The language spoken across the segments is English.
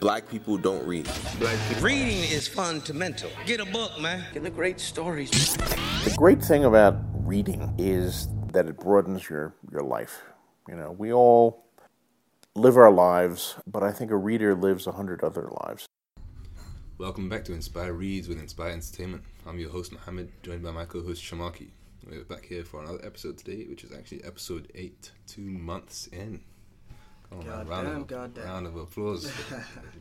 Black people don't read. Reading is fundamental. Get a book, man. Get the great stories. The great thing about reading is that it broadens your, your life. You know, we all live our lives, but I think a reader lives a hundred other lives. Welcome back to Inspyre Reads with Inspyre Entertainment. I'm your host Mohamed, joined by my co-host Sharmarke. We're back here for another episode today, which is actually episode eight, two months in. On, God round, damn, of, God damn. round of applause.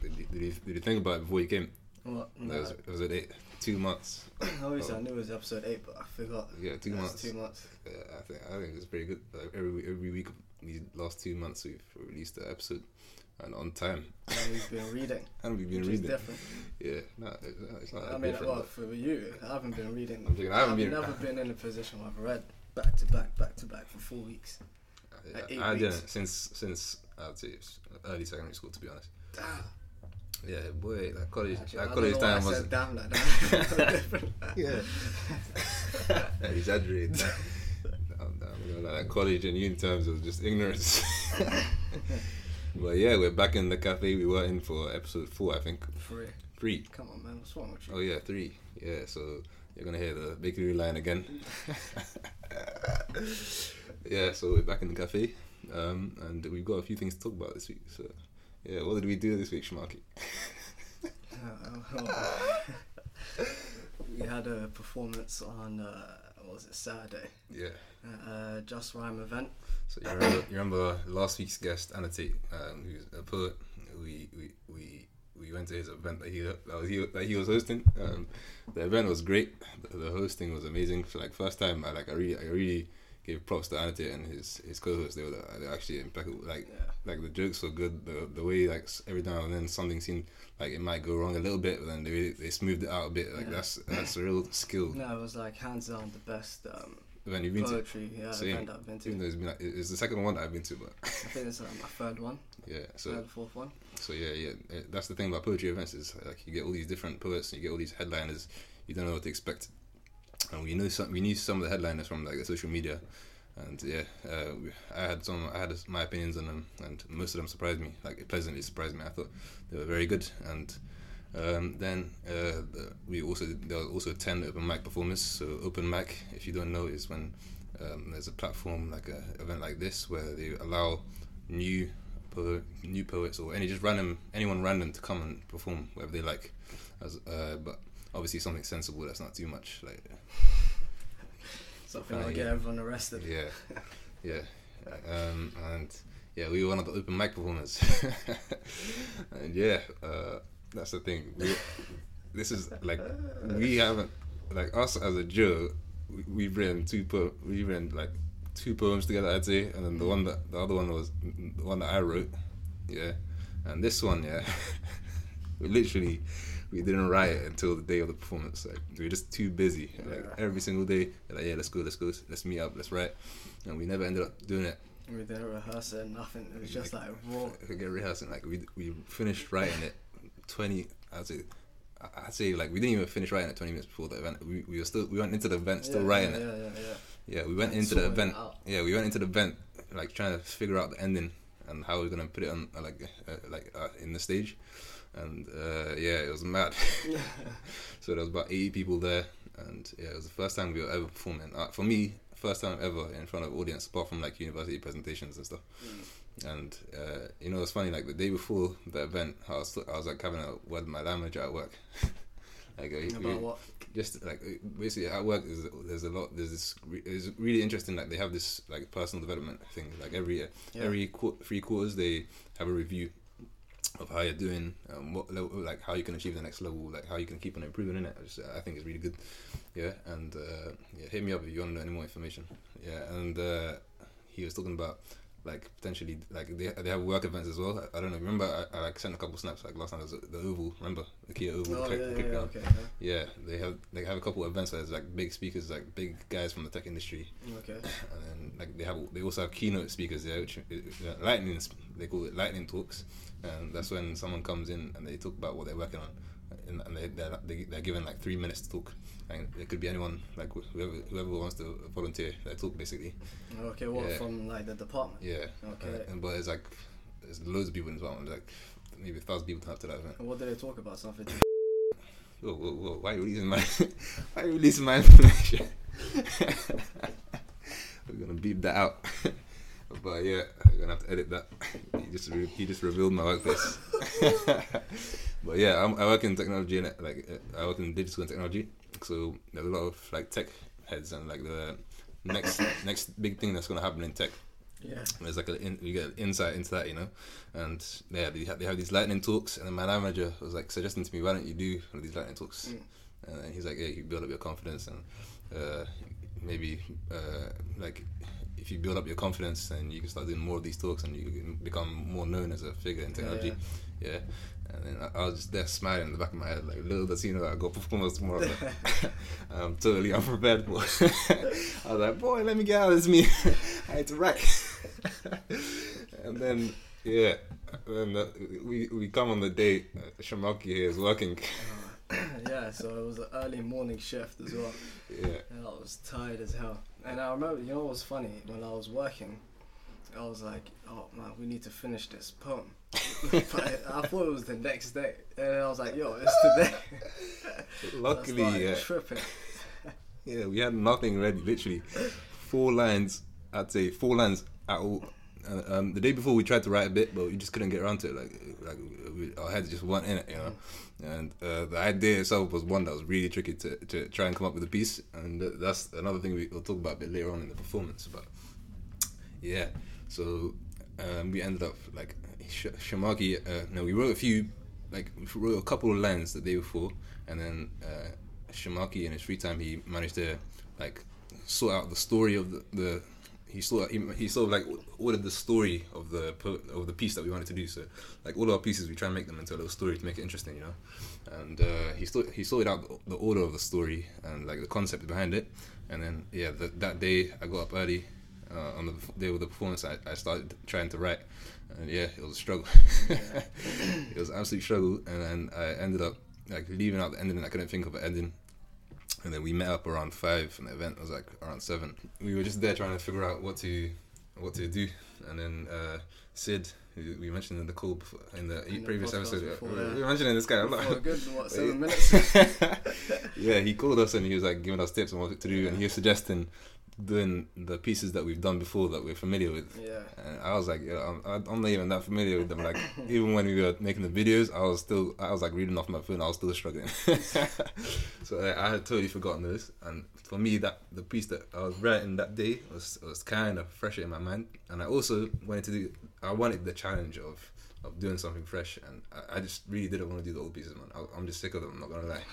did, you, did, you, did you think about it before you came? What? That No. was, it was at eight, two months. Obviously, I knew it was episode eight, but I forgot. Yeah, two months. Two months. Uh, I think I think it's pretty good. Like every every week, these last two months, we've released an episode and on time. And we've been reading. And we've been reading. different. Yeah, no, it's not, it's not I mean, well, for you, I haven't been reading. I'm thinking, I haven't I've been- never been in a position where I've read back to back, back to back for four weeks. Yeah, Like I weeks. didn't since since I'd say early secondary school to be honest. Yeah, boy, that college Actually, that I college don't know why time was said damn like that. Different. yeah. Exaggerate. No, no, you know, like that college and uni times was just ignorance. but yeah, we're back in the cafe we were in for episode four, I think. Free. Three. Come on, man. What's wrong with you? Oh yeah, three. Yeah, so you're gonna hear the bakery line again. yeah, so we're back in the cafe, um, and we've got a few things to talk about this week. So, yeah, what did we do this week, Sharmarke? we had a performance on, uh, what was it, Saturday? Yeah. At, uh, Just Rhyme event. So you remember, you remember last week's guest, Annotate, um, who's a poet. We we we. We went to his event that he that was he, that he was hosting. Um, the event was great. The, the hosting was amazing. So like first time, I like I really I really gave props to Annotate and his his co-hosts. They were they were actually impeccable. Like Yeah. like the jokes were good. The the way like every now and then something seemed like it might go wrong a little bit, but then they they smoothed it out a bit. Like Yeah. that's that's a real skill. No, it was like hands down the best um, Event you've been to. poetry yeah, Same. event I've been to. Even though it's been like, it's the second one that I've been to, but I think it's uh, my third one, yeah. So third, fourth one. So yeah, yeah, eh, that's the thing about poetry events is like you get all these different poets and you get all these headliners. You don't know what to expect, and we knew some. We knew some of the headliners from like the social media, and yeah, uh, we, I had some. I had my opinions on them, and most of them surprised me. Like pleasantly surprised me. I thought they were very good, and um, then uh, the, we also there also ten open mic performers. So open mic, if you don't know, is when um, there's a platform like a event like this where they allow new po- new poets or any just random anyone random to come and perform whatever they like. As uh, but obviously something sensible that's not too much like Something like get yeah. everyone arrested. yeah. Yeah. Um, and yeah we were one of the open mic performers and yeah uh, that's the thing. We, this is like we haven't like us as a duo we, we've written two po- we've written like two poems together I'd say and then the one that the other one was the one that I wrote yeah and this one yeah we literally we didn't write it until the day of the performance. Like we were just too busy. Like every single day we're like yeah let's go let's go let's meet up let's write and we never ended up doing it. We didn't rehearse it, nothing. It was just like raw. we get rehearsing. Like we we finished writing it 20 I'd say I'd say like we didn't even finish writing it 20 minutes before the event. We, we were still we went into the event still yeah, writing yeah, it. Yeah, yeah, yeah. yeah, we went Like into the event. Yeah, we went into the event like trying to figure out the ending and how we're gonna put it on like uh, like uh, in the stage, and uh, yeah, it was mad. so there was about eighty people there, and yeah, it was the first time we were ever performing. Uh, for me, first time ever in front of audience, apart from like university presentations and stuff. And uh, you know, it's funny. Like the day before the event, I was I was like having a word with my line manager at work. like uh, we- About what? just like basically at work there's, there's a lot there's this re- it's really interesting like they have this like personal development thing like every year Yeah. every qu- three quarters they have a review of how you're doing um, what level like how you can achieve the next level like how you can keep on improving in it I, just, I think it's really good. Yeah and uh, yeah hit me up if you want to know any more information. Yeah and uh, he was talking about like potentially like they, they have work events as well. I, I don't know remember I, I like sent a couple snaps like last time was the oval remember? The Kia oval Oh, the yeah, cricket yeah, yeah, okay. Yeah, they have they have a couple of events where there's like big speakers, like big guys from the tech industry. Okay. and then like they have they also have keynote speakers there, which uh, lightning they call it lightning talks, and that's when someone comes in and they talk about what they're working on, and, and they they're, they they're given like three minutes to talk, and it could be anyone like whoever whoever wants to volunteer their talk basically. Okay, what Yeah. from like the department? Yeah. Okay. Uh, and but it's like there's loads of people in this one. Like maybe a thousand people to that event. And what did they talk about? Something. Whoa, whoa, whoa! Why are you releasing my Why are you releasing my information? We're gonna beep that out. but yeah, I'm gonna have to edit that. He just re- he just revealed my workplace. but yeah, I'm, I work in technology and like uh, I work in digital and technology. So there's a lot of like tech heads and like the next next big thing that's gonna happen in tech Yeah. there's like a in, you get insight into that, you know, and yeah, they have, they have these lightning talks, and then my manager was like suggesting to me, why don't you do one of these lightning talks? And he's like, yeah, you build up your confidence, and uh, maybe uh, like if you build up your confidence, and you can start doing more of these talks, and you can become more known as a figure in technology. Yeah. And then I, I was just there smiling in the back of my head, like little does he know that I got performance tomorrow. I'm totally unprepared for. I was like, boy, let me get out of this meeting. I had to write. and then yeah, and uh, we we come on the day. Uh, Sharmarke here is working. yeah. So it was an early morning shift as well. yeah, And I was tired as hell. And I remember, you know what was funny? When I was working, I was like, oh man, we need to finish this poem. but I, I thought it was the next day. And I was like, yo, it's today. Luckily, yeah, tripping. yeah, we had nothing ready. Literally, four lines. I'd say four lines at all. Uh, um, the day before we tried to write a bit, but we just couldn't get around to it. Like, like we, our heads just weren't in it, you know. And uh, the idea itself was one that was really tricky to, to try and come up with a piece, and that's another thing we, we'll talk about a bit later on in the performance. But yeah, so um, we ended up like Sh- Sharmarke. Uh, no, we wrote a few, like we wrote a couple of lines the day before, and then uh, Sharmarke in his free time he managed to like sort out the story of the. the he sort he, he sort of like ordered the story of the of the piece that we wanted to do. So like all our pieces, we try and make them into a little story to make it interesting, you know. And uh, he st- he sorted out the, the order of the story and like the concept behind it. And then yeah, th- that day I got up early uh, on the day of the performance. I, I started trying to write, and yeah, it was a struggle. it was an absolute struggle, and then I ended up like leaving out the ending. I couldn't think of an ending. And then we met up around five, and the event was like around seven. We were just there trying to figure out what to what to do, and then uh, Sid, who we mentioned in the call before, in the, In previous episode, before, we yeah. mentioning this guy. For good, what, seven minutes? yeah, he called us and he was like giving us tips on what to do, and he was suggesting doing the pieces that we've done before that we're familiar with. Yeah. And I was like, yeah, I'm, I'm not even that familiar with them. Like, even when we were making the videos, I was still, I was like reading off my phone. I was still struggling. so like, I had totally forgotten this. And for me, that the piece that I was writing that day was was kind of fresh in my mind. And I also wanted to do, I wanted the challenge of of doing something fresh. And I, I just really didn't want to do the old pieces, man. I, I'm just sick of them. I'm not gonna lie.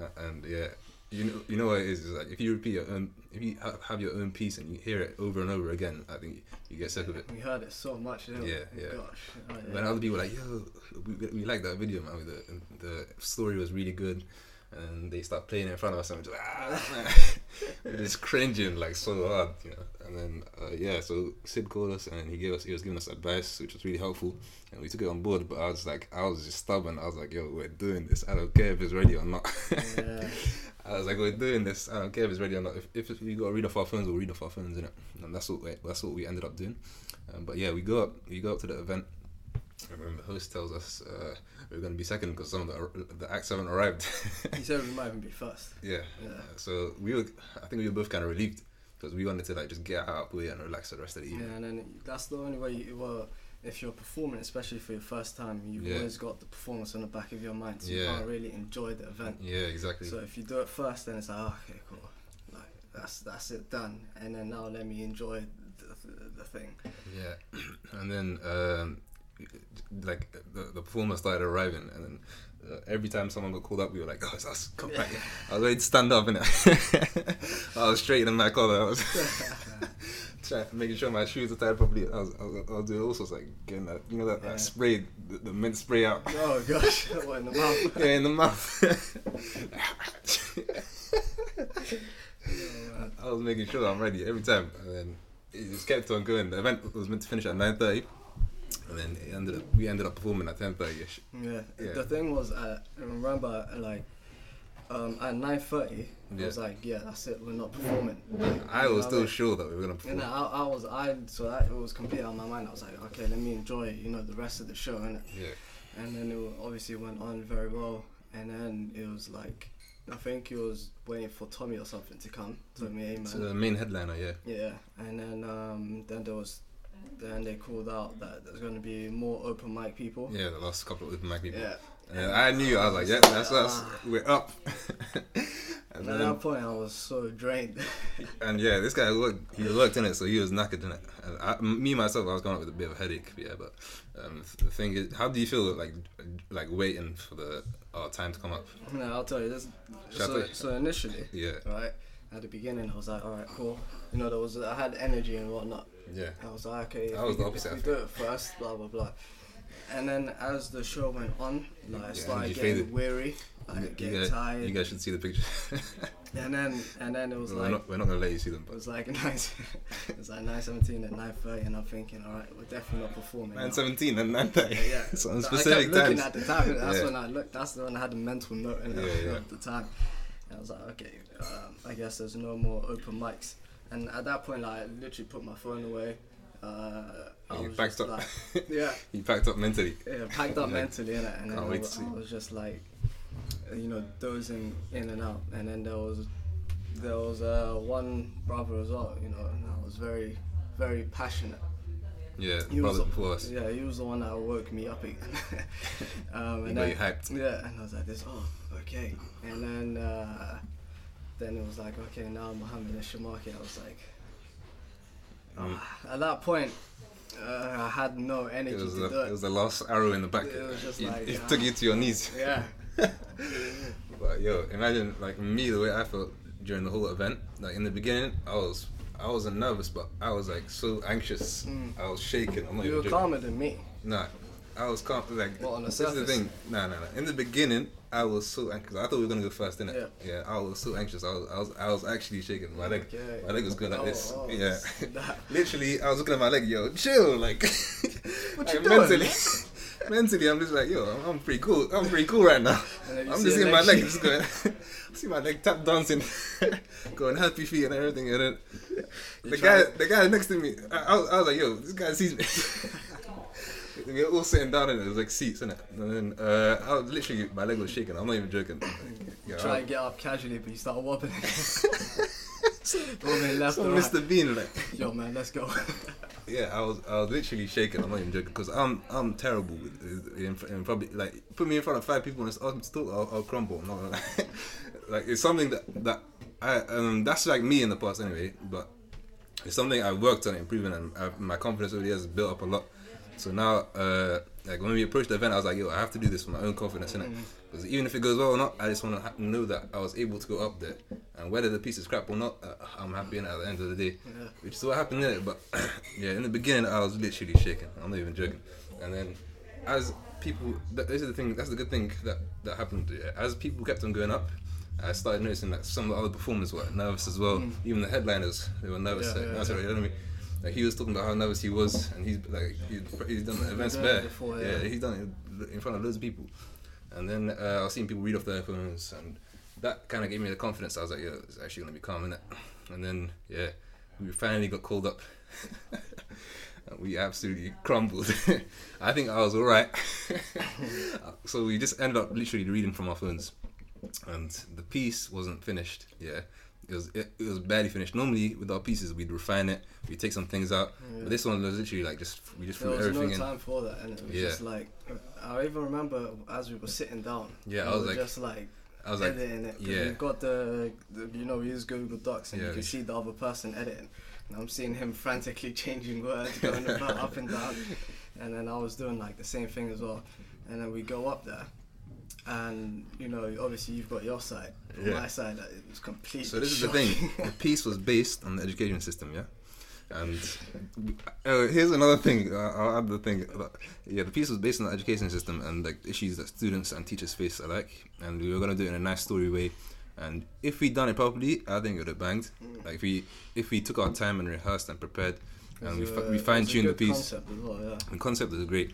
Uh, and yeah, you know, you know what it is. Is like if you repeat your own, if you ha- have your own piece and you hear it over and over again, I think you get sick of it. We heard it so much. didn't we? Yeah, oh yeah. Gosh. Oh, yeah. When other people were like, "Yo, we, we like that video, man. The the story was really good," and they start playing in front of us, and we're just, ah, just cringing like so hard, you know. And then uh, yeah, so Sid called us and he gave us he was giving us advice, which was really helpful, and we took it on board. But I was like, I was just stubborn. I was like, "Yo, we're doing this. I don't care if it's ready or not." Yeah. I was like, we're doing this. I don't care if it's ready or not. If, if we got to read off our phones, we'll read off our phones, innit? And that's what we, that's what we ended up doing. Um, but yeah, we go up we go up to the event. I remember the host tells us uh, we're going to be second because some of the the acts haven't arrived. He said we might even be first. yeah. Yeah. So we were, I think we were both kind of relieved because we wanted to like just get out of the way and relax for the rest of the evening. Yeah, and then that's the only way you well, if you're performing, especially for your first time, you've Yeah. always got the performance on the back of your mind, so you can't really enjoy the event. Yeah, exactly. So if you do it first, then it's like, oh, okay, cool, like that's that's it done, and then now let me enjoy the, the, the thing. Yeah, and then um, like the, the performers started arriving, and then uh, every time someone got called up, we were like, "Oh, it's us! Come back!" I was ready to stand up, and I was straightening my collar. I was trying, making sure my shoes are tied properly. I was, I was, I was doing all sorts like getting that, you know, that, Yeah. that spray, the, the mint spray out. Oh gosh, what in the mouth? yeah, in the mouth. I was making sure I'm ready every time, and then it just kept on going. The event was meant to finish at nine thirty, and then it ended up we ended up performing at ten thirty ish. Yeah. Yeah. The thing was, uh, I remember like um, at nine thirty, I was like, yeah, that's it, we're not performing. I was still like- sure that we were gonna You perform. know, I, I was I so that it was completely out of my mind. I was like, okay, let me enjoy you know the rest of the show, innit? Yeah, and then it obviously went on very well. And then it was like, I think he was waiting for Tommy or something to come. Tommy Amen. So the main headliner, yeah. Yeah, and then um, then there was, then they called out that there's going to be more open mic people. Yeah, the last couple of open mic people. Yeah. And I knew, I was like, yeah, that's us. We're up. and, at that point, I was so drained. and yeah, this guy worked, he worked in it, so he was knackered in it. And I, me, myself, I was going up with a bit of a headache, yeah, but um, the thing is, how do you feel like like waiting for the our time to come up? no, I'll tell you this. So, so initially, Yeah, right at the beginning, I was like, all right, cool. You know, there was I had energy and whatnot. Yeah. I was like, okay, if I was we, the opposite, we do it first, blah blah blah. And then as the show went on, like I started getting faded. weary, You, like you getting guys, tired. you guys should see the picture. And then and then it was we're, like not, we're not gonna let you see them, it but was like nine, it was like nine seventeen and nine thirty, and I'm thinking, all right, we're definitely not performing. now. nine seventeen and nine thirty. Yeah, so on I specific kept looking times. at the time. That's Yeah. when I looked. That's when I had the mental note in Yeah, yeah. at the time. And I was like, okay, um, I guess there's no more open mics. And at that point, like, I literally put my phone away. Uh, I You was packed up. like, yeah, you packed up mentally. yeah, packed up Yeah. mentally in it, and then I, wait wa- to. I was just like, you know, dozing in and out. And then there was there was uh, one brother as well, you know, and I was very very passionate. Yeah, He was brother the- before. Yeah, he was the one that woke me up again. um, and got then, you hyped. Yeah, and I was like, this, oh, okay. And then uh, then it was like, okay, now Mohamed and Sharmarke. I was like, Mm. ah. at that point, uh, I had no energy It was, to the, do it It was the last arrow in the back. It was just it, like, it ah. took you to your knees. Yeah. But yo, imagine like me the way I felt during the whole event. Like in the beginning, I was I wasn't nervous, but I was like so anxious. I was shaking. I'm not Mm. You were calmer than me. Nah, I was calm. Like the this is the thing. Nah, nah, nah. In the beginning, I was so anxious. I thought we were gonna go first, didn't it? Yeah. Yeah. I was so anxious. I was, I was, I was actually shaking. My leg, Okay. my leg was going like Oh, this. oh, oh yeah. Literally, I was looking at my leg. Yo, chill. Like, What like, you doing, mentally, mentally, I'm just like, yo, I'm, I'm pretty cool. I'm pretty cool right now. And then you I'm just seeing my leg just going. see my leg tap dancing, going happy feet and everything, and then the guy, the guy next to me, I, I, was, I was like, yo, this guy sees me. We were all sitting down and it. Was like seats in it, and then uh, I was literally my leg was shaking. I'm not even joking. Like, Try and get up casually, but you start wobbling. wobbling left so and right. Mr. Bean, like, Yo, man, let's go. yeah, I was, I was literally shaking. I'm not even joking because I'm, I'm terrible with, in, in public. Like, put me in front of five people and I'm still, I'll, I'll crumble. I'm not gonna lie. like, it's something that that I, um, that's like me in the past anyway. But it's something I worked on improving, and I, my confidence over the years has built up a lot. So now, uh, like when we approached the event, I was like, yo, I have to do this for my own confidence in it. Because even if it goes well or not, I just want to ha- know that I was able to go up there, and whether the piece is crap or not, uh, I'm happy in at the end of the day. Yeah. Which is what happened in it. But yeah, in the beginning, I was literally shaking. I'm not even joking. And then, as people, th- this is the thing. That's the good thing that that happened. Yeah. As people kept on going up. I started noticing that some of the other performers were nervous as well. Even the headliners, they were nervous. Yeah, like, yeah, sorry, you know what I mean? Like he was talking about how nervous he was, and he's like he's, he's done events there. before, yeah. yeah. he's done it in front of loads of people. And then uh, I was seeing people read off their phones, and that kind of gave me the confidence. I was like, yeah, it's actually gonna be calm, innit? And then yeah, we finally got called up. And we absolutely crumbled. I think I was alright. so we just ended up literally reading from our phones, and the piece wasn't finished. Yeah, it was it, it was barely finished. Normally with our pieces we'd refine it, we take some things out. But this one was literally like just we just There threw was everything no in. time for that, and it was Yeah. just like I even remember as we were sitting down. Yeah, I was like- just like I was like, editing it. 'cause yeah. We've got the, the you know we use Google Docs and Yeah, you can see the other person editing. And I'm seeing him frantically changing words, going about up and down, and then I was doing like the same thing as well. And then we go up there, and you know obviously you've got your side. Yeah. my side, uh, it was completely. So this is the thing. The piece was based on the education system, yeah. And uh, here's another thing. Uh, I'll add the thing. uh, Yeah, the piece was based on the education system and like issues that students and teachers face alike. And we were gonna do it in a nice story way. And if we done it properly, I think it would have banged. Like if we if we took our time and rehearsed and prepared, and we, fi- uh, we a fine tuned the piece. Concept well, yeah. The concept is great,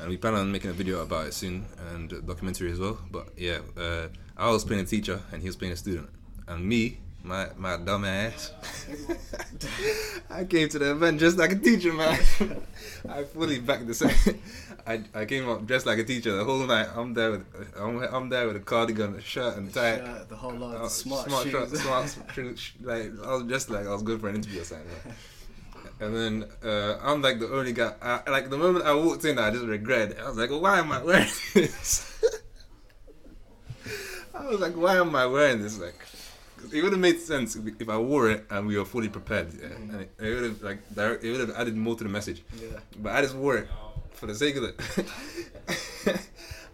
and we plan on making a video about it soon and a documentary as well. But yeah, uh, I was playing a teacher and he was playing a student, and me, my my dumb ass. I came to the event just like a teacher, man. I fully backed this. I I came up dressed like a teacher the whole night. I'm there with I'm, I'm there with a cardigan, a shirt, and tie. Yeah, the whole lot Uh, smart, smart, shoes. shirt, smart like I was just like I was good for an interview or something. Like. And then uh, I'm like the only guy. I, like the moment I walked in, I just regret. I was like, why am I wearing this? I was like, why am I wearing this? Like, 'cause it would have made sense if I wore it and we were fully prepared. Yeah? And it, it would have like direct, it would have added more to the message. Yeah. But I just wore it for the sake of it.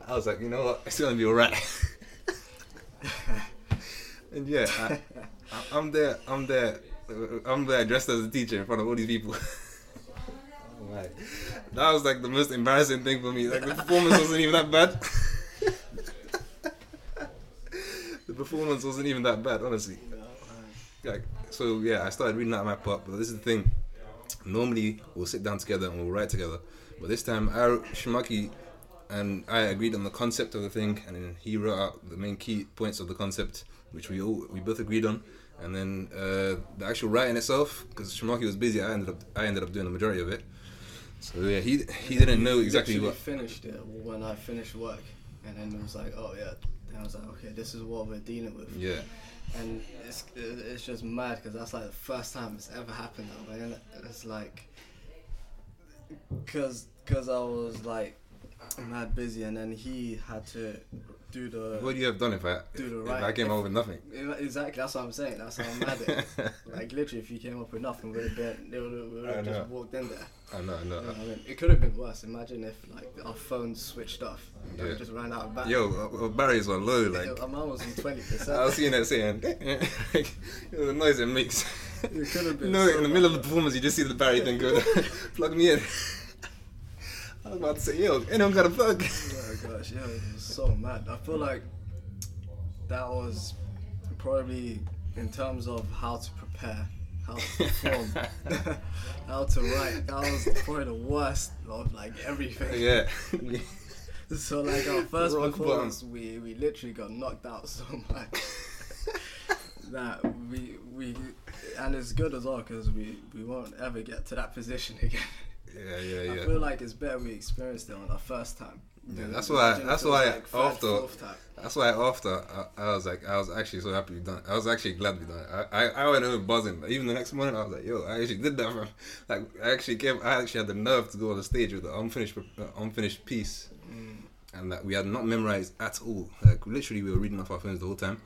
I was like, you know what? It's gonna be alright. and yeah, I, I, I'm there. I'm there. I'm there dressed as a teacher in front of all these people. That was like the most embarrassing thing for me. Like the performance wasn't even that bad. the performance wasn't even that bad, honestly. Like so, yeah. I started reading out my part, but this is the thing. Normally, we'll sit down together and we'll write together, but this time, I, Sharmarke and I agreed on the concept of the thing, and he wrote out the main key points of the concept, which we all we both agreed on. And then uh, the actual writing itself, because Sharmarke was busy, I ended up I ended up doing the majority of it. So yeah, he he didn't know exactly what. finished it when I finished work, and then it was like, oh yeah. And I was like, okay, this is what we're dealing with. Yeah, And it's it's just mad because that's like the first time it's ever happened. Though, man. It's like, cause cause I was like mad busy, and then he had to do the. what would you have done if I Do the if right- I came if- out with nothing? Exactly, that's what I'm saying. That's how I'm mad at it. Like literally, if you came up with nothing, would have been they would have just walked in there. I know, I know. You know I mean? It could have been worse. Imagine if like our phones switched off, and Yeah. we just ran out of battery. Yo, uh, uh, batteries are low. Like Yeah, mine was on twenty percent. I was seeing that saying, like, the noise it makes. It could have been. Know, so in the middle of the performance, you just see the battery thing go, plug me in. I was about to say, yo, anyone got a plug? Oh my gosh, was so mad. I feel like that was probably in terms of how to prepare, how to perform, how to write. That was probably the worst of like everything. yeah. So like our first Rock performance, we we literally got knocked out so much that we we and it's good as well because we we won't ever get to that position again. Yeah, yeah, yeah. I feel like it's better we experienced it on our first time. Yeah, that's why- that's why like, after- That's why after I, I was like, I was actually so happy we done. it. I was actually glad we done. it. I, I, I went home buzzing. Even the next morning, I was like, yo, I actually did that. Man. Like, I actually came. I actually had the nerve to go on the stage with the unfinished, uh, unfinished piece, and that we had not memorized at all. Like, literally, we were reading off our phones the whole time.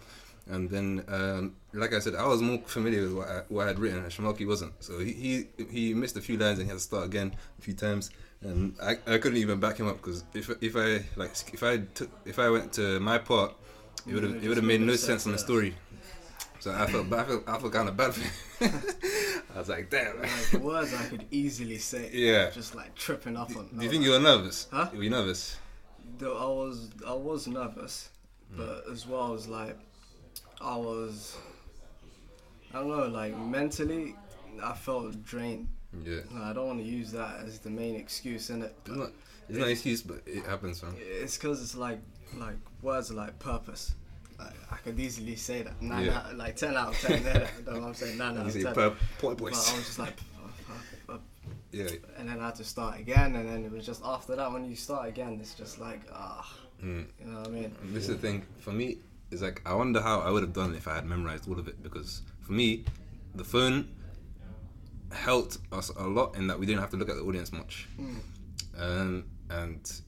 And then, um, like I said, I was more familiar with what I, what I had written, and Sharmarke wasn't. So he, he he missed a few lines and he had to start again a few times. And I, I couldn't even back him up because if if I like if I took if I went to my part, it would have it would have made no sense on the story. So I felt bad, I felt, I felt kind of bad for him. I was like, damn. Like words I could easily say. Yeah. Just like tripping up on. Do you think you were nervous? Huh? Were you nervous? Though I was I was nervous, Mm. but as well as like I was I don't know like mentally I felt drained. Yeah. No, I don't want to use that as the main excuse in it. It's not it's not an excuse, but it happens, man. It's because it's like like words are like purpose. Like, I could easily say that. Nine Yeah. out, like ten out of ten. yeah, you know what I'm saying? Nine out You of say per point But I boys. was just like, uh, uh, uh, Yeah. and then I had to start again, and then it was just after that when you start again, it's just like ah, Mm. you know what I mean? This is the thing for me. Is like I wonder how I would have done if I had memorized all of it because for me, the phone helped us a lot in that we didn't have to look at the audience much. Um, and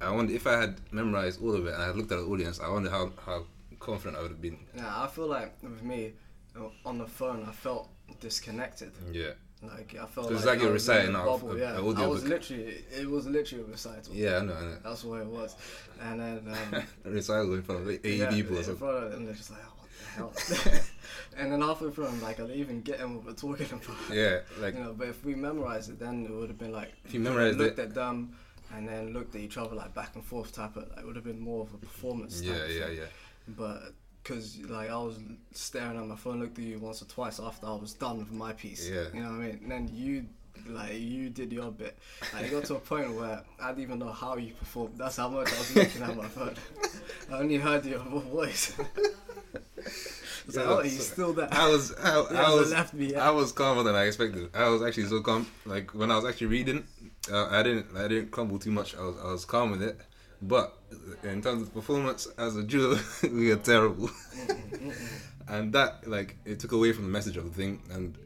I wonder if I had memorized all of it and I had looked at the audience. I wonder how how confident I would have been. Yeah, I feel like with me uh, on the phone, I felt disconnected. Yeah. Like I felt like, like you're I was in a reciting out bubble, a- yeah. I was book. literally, it was literally a recital. Yeah, I know. I know. That's what it was, and then. Um, A recital in front of AE yeah, people or in front of- and they're just like, oh, what the hell? and then halfway through, I'm like, are they even getting what we're talking about? Yeah, like You know, but if we memorized it, then it would have been like If you memorised looked it- at them and then looked at each other like back and forth type of like it would have been more of a performance. yeah, type yeah, thing. yeah. But because like I was staring at my phone, looked at you once or twice after I was done with my piece. Yeah. You know what I mean? And then you. Like you did your bit. Like it got to a point where I didn't even know how you performed. That's how much I was looking at my phone. I only heard your voice. Oh, he's still there. I was, I, I was, left me yet. I was calmer than I expected. I was actually so calm. Like when I was actually reading, uh, I didn't, I didn't crumble too much. I was, I was calm with it. But in terms of performance as a duo, we are terrible. and that, like, it took away from the message of the thing. And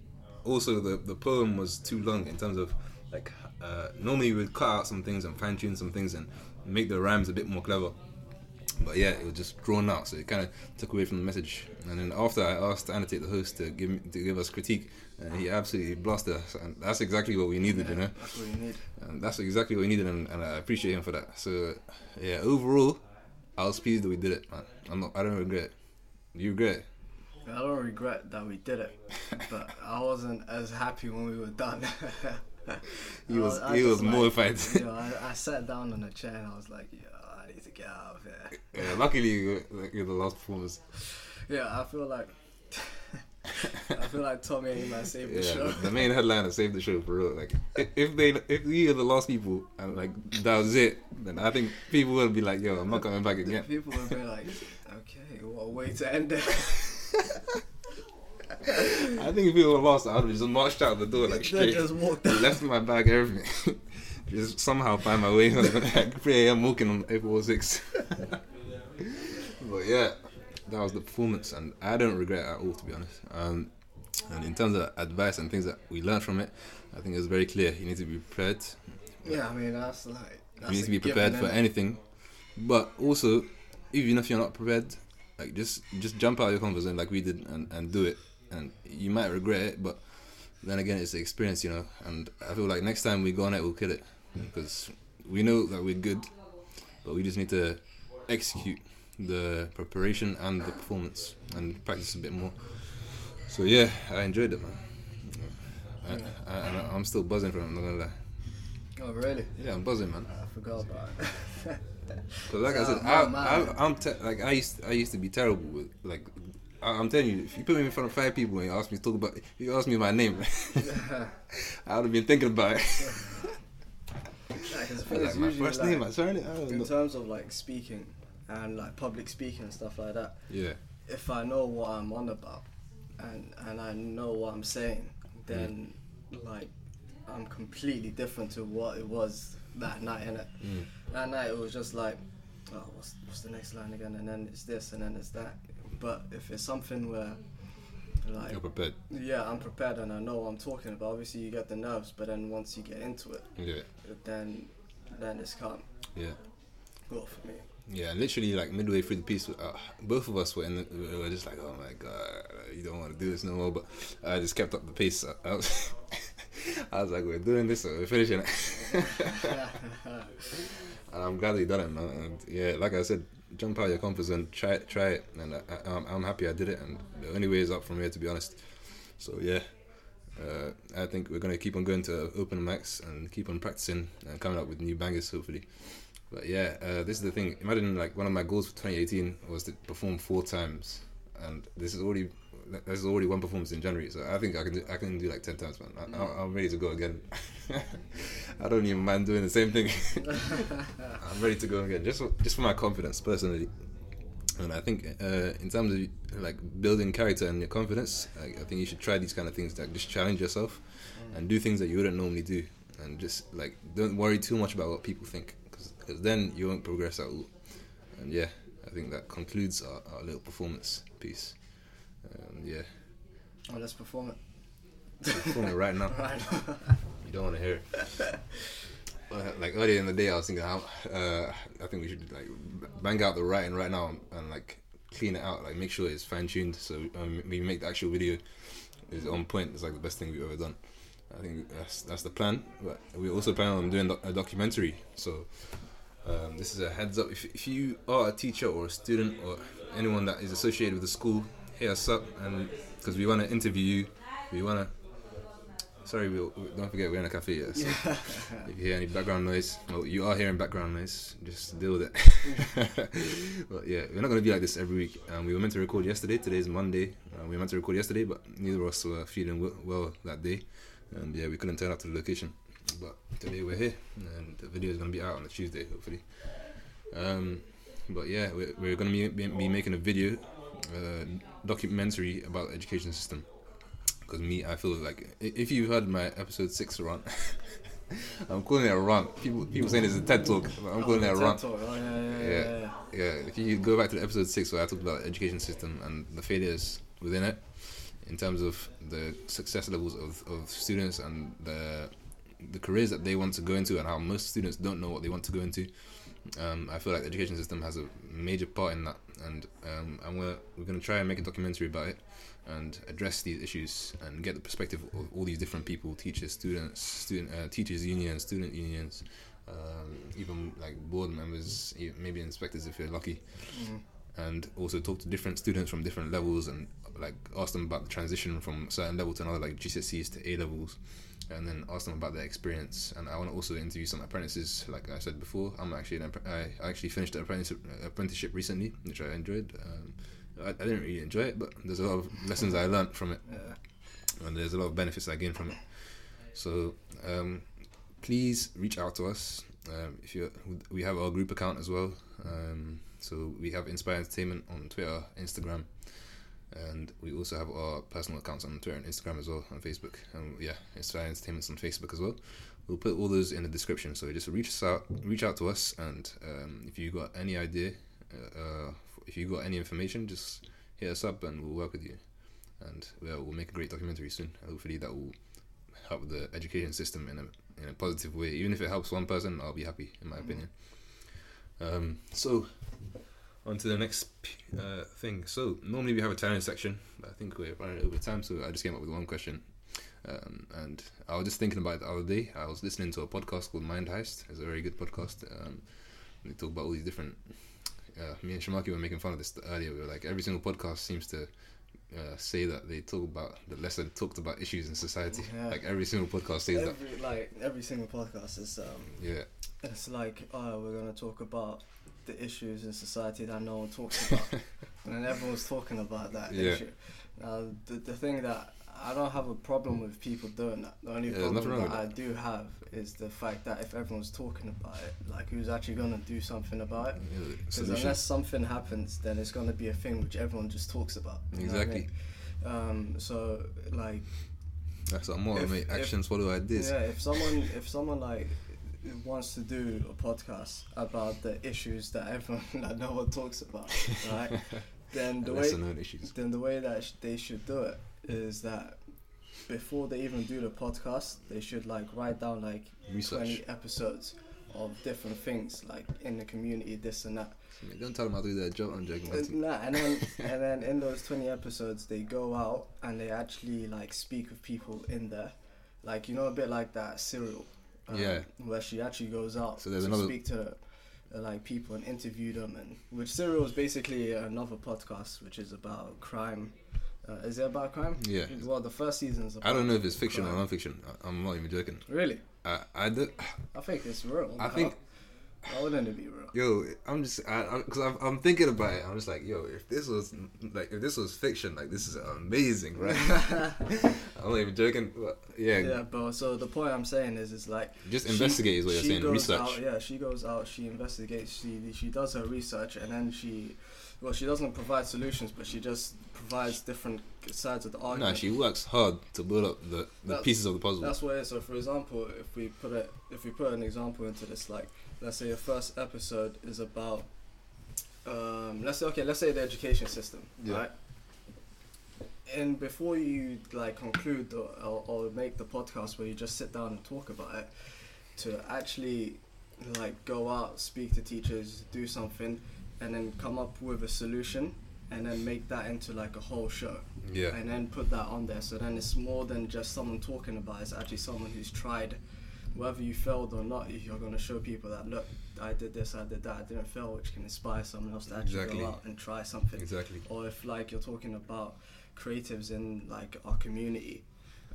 also, the the poem was too long in terms of, like, uh, normally we would cut out some things and fine tune some things and make the rhymes a bit more clever. But yeah, it was just drawn out, so it kind of took away from the message. And then after I asked to Annotate, the host, to give me, to give us critique, and he absolutely blasted us, and that's exactly what we needed, you know. That's what you need. And that's exactly what we needed, and, and I appreciate him for that. So yeah, overall, I was pleased that we did it, man. I'm not, I don't regret. it. You regret? it? I don't regret that we did it, but I wasn't as happy when we were done. He was, I he was like, mortified. you know, I, I sat down on a chair and I was like, yeah, I need to out of here. yeah, luckily, you you're the last performance. Yeah, I feel like I feel like Tommy and man saved the show. the, main headliner saved the show for real. Like, if they, if we are the last people, and like that was it, then I think people will be like, "Yo, I'm not coming back again." People would be like, okay, what a way to end it. I think if people were lost, I'd have just marched out the door like They straight, just walked out. left my bag, everything. just somehow find my way like 3 a.m. walking on April 6. but yeah, that was the performance, and I don't regret it at all, to be honest. Um, and in terms of advice and things that we learned from it, I think it was very clear. You need to be prepared. Yeah, I mean that's like that's you need to be given, prepared for anything. But also, even if you're not prepared, like just just jump out of your comfort zone like we did and, and do it. And you might regret it, but then again, it's the experience, you know. And I feel like next time we go on it, we'll kill it because we know that we're good, but we just need to execute the preparation and the performance and practice a bit more. So yeah, I enjoyed it, man. I, I, I'm still buzzing from it. I'm not gonna lie. Oh really? Yeah, I'm buzzing, man. I forgot about it. Cause like I said, Oh, I. I, I'm te- like I used I used to be terrible with like I, I'm telling you, if you put me in front of five people and you ask me to talk about, if you ask me my name, I would have been thinking about it. Like, 'cause the like is my first like, name, my. I don't in know. terms of like speaking and like public speaking and stuff like that. Yeah, if I know what I'm on about and and I know what I'm saying, then like I'm completely different to what it was that night. And Mm. that night it was just like, oh, what's what's the next line again? And then it's this, and then it's that. But if it's something where like you're prepared. yeah, I'm prepared and I know what I'm talking about. Obviously, you get the nerves, but then once you get into it, Yeah, then then it's calm. yeah, Well, for me. yeah. Literally, like midway through the piece, uh, both of us were in. The, we were just like, oh my god, you don't want to do this no more. But I just kept up the pace. I, I was, I was like, we're doing this, we're finishing it. And I'm glad we done it, man. And yeah, like I said, jump out of your comfort zone, try it, try it, and I, I'm happy I did it. And the only way is up from here, to be honest. So yeah, uh, I think we're gonna keep on going to open mics and keep on practicing and coming up with new bangers, hopefully. But yeah, uh, this is the thing. Imagine like one of my goals for 2018 was to perform four times, and this is already this is already one performance in January. So I think I can do, I can do like ten times, man. I, I'm ready to go again. I don't even mind doing the same thing. I'm ready to go again, just for, just for my confidence personally. And I think uh, in terms of like building character and your confidence, like, I think you should try these kind of things. Like just challenge yourself and do things that you wouldn't normally do, and just like don't worry too much about what people think, because then you won't progress at all. And yeah, I think that concludes our, our little performance piece. Um, yeah, Oh, let's perform it. perform it right now. Right. You don't want to hear it. Like earlier in the day, I was thinking uh, I think we should like bang out the writing right now and, and like clean it out, like make sure it's fine tuned. So um, we make the actual video is on point. It's like the best thing we've ever done. I think that's that's the plan. But we also plan on doing a documentary. So um, this is a heads up. If if you are a teacher or a student or anyone that is associated with the school, hit us up and because we want to interview you. We want to Sorry, we, we, don't forget we're in a cafe. Yeah, so if you hear any background noise, well, you are hearing background noise. Just deal with it. but yeah, we're not gonna be like this every week. Um, we were meant to record yesterday. Today's Monday. Uh, we were meant to record yesterday, but neither of us were feeling w- well that day, and yeah, we couldn't turn up to the location. But today we're here, and the video is gonna be out on a Tuesday, hopefully. Um, but yeah, we're, we're gonna be, be, be making a video uh, documentary about the education system. Because me, I feel like if you've heard my episode six rant, I'm calling it a rant. People people saying it's a TED talk, but I'm calling it a. Talk. Oh, yeah, yeah, yeah. Yeah. yeah. If you go back to the episode six where I talked about the education system and the failures within it, in terms of the success levels of, of students and the the careers that they want to go into and how most students don't know what they want to go into. Um, I feel like the education system has a major part in that, and um, and we're we're gonna try and make a documentary about it and address these issues and get the perspective of all these different people, teachers, students, student uh, teachers unions, student unions, um, even like board members, maybe inspectors if you're lucky, and also talk to different students from different levels and like ask them about the transition from certain level to another, like GCSEs to A levels, and then ask them about their experience. And I want to also interview some apprentices, like I said before. I'm actually an, I I actually finished an apprenticeship apprenticeship recently, which I enjoyed. Um, I, I didn't really enjoy it, but there's a lot of lessons I learned from it and there's a lot of benefits I gain from it. So um, please reach out to us. Um, if you, we have our group account as well. Um, so we have Inspyre Entertainment on Twitter, Instagram, and we also have our personal accounts on Twitter and Instagram as well, on Facebook. Um, yeah, Inspyre Entertainment's on Facebook as well. We'll put all those in the description. So just reach us out, reach out to us, and um, if you got any idea, uh, if you've got any information, just hit us up and we'll work with you and yeah, we'll make a great documentary soon. Hopefully, that will help the education system in a in a positive way. Even if it helps one person, I'll be happy, in my opinion. Um, so, on to the next uh, thing. So, normally we have a challenge section, but I think we're running over time, so I just came up with one question. Um, and I was just thinking about it the other day. I was listening to a podcast called Mind Heist. It's a very good podcast. Um, they talk about all these different. Uh, me and Sharmarke were making fun of this earlier. We were like, every single podcast seems to uh, say that they talk about the lesson talked about issues in society. Yeah. Like every single podcast says that. Like every single podcast is um Yeah, it's like oh we're gonna talk about the issues in society that no one talks about and then everyone's talking about that Yeah. issue. Now the the thing that I don't have a problem with people doing that. The only Yeah, problem that I do have is the fact that if everyone's talking about it, like who's actually gonna do something about it? Because solution. unless something happens, then it's gonna be a thing which everyone just talks about. what I Exactly. mean? Um, so like That's if- mate. if- Actions follow ideas. yeah, if someone if someone like wants to do a podcast about the issues that everyone that no one talks about, right? then the way then the way that sh- they should do it is that before they even do the podcast, they should like write down like Research. twenty episodes of different things like in the community, this and that. Mate, Don't tell them how to do their job. I'm joking. Uh. Nah, and then and then in those twenty episodes, they go out and they actually like speak with people in there, like you know a bit like that serial, um, Yeah. where she actually goes out So there's to another- speak to uh, like people and interview them, and which serial is basically another podcast which is about crime. Uh, is it about crime? Yeah. Well, the first season's. About I don't know if it's fiction or non-fiction. I- I'm not even joking. Really, I, I do, I think it's real. I think- Why wouldn't it be real? yo, I'm just, I, because I'm, I'm thinking about it. I'm just like, yo, if this was like, if this was fiction, like this is amazing, right? I'm not even joking. But yeah, Yeah, but so the point I'm saying is, is like Just she- investigate is what you're she saying, research. Out, yeah, she goes out, she investigates, she she does her research, and then she, well, she doesn't provide solutions, but she just provides different sides of the argument. no, she works hard to build up the, the pieces of the puzzle. That's what it is. So, for example, if we put it, if we put an example into this, like, let's say your first episode is about, um, let's say, okay, let's say the education system, Yeah. right? And before you like conclude or, or, or make the podcast where you just sit down and talk about it, to actually like go out, speak to teachers, do something, and then come up with a solution, and then make that into like a whole show yeah, and then put that on there. So then it's more than just someone talking about. it. It's actually someone who's tried. Whether you failed or not, you're going to show people that look, I did this, I did that, I didn't fail, which can inspire someone else to actually Exactly. go out and try something. exactly. Or if like you're talking about creatives in like our community,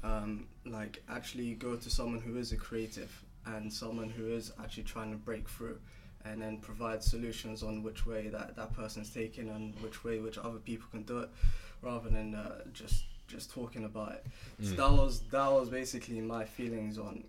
um, like actually go to someone who is a creative and someone who is actually trying to break through and then provide solutions on which way that that person's taking and which way which other people can do it rather than uh, just just talking about it so Mm. that was that was basically my feelings on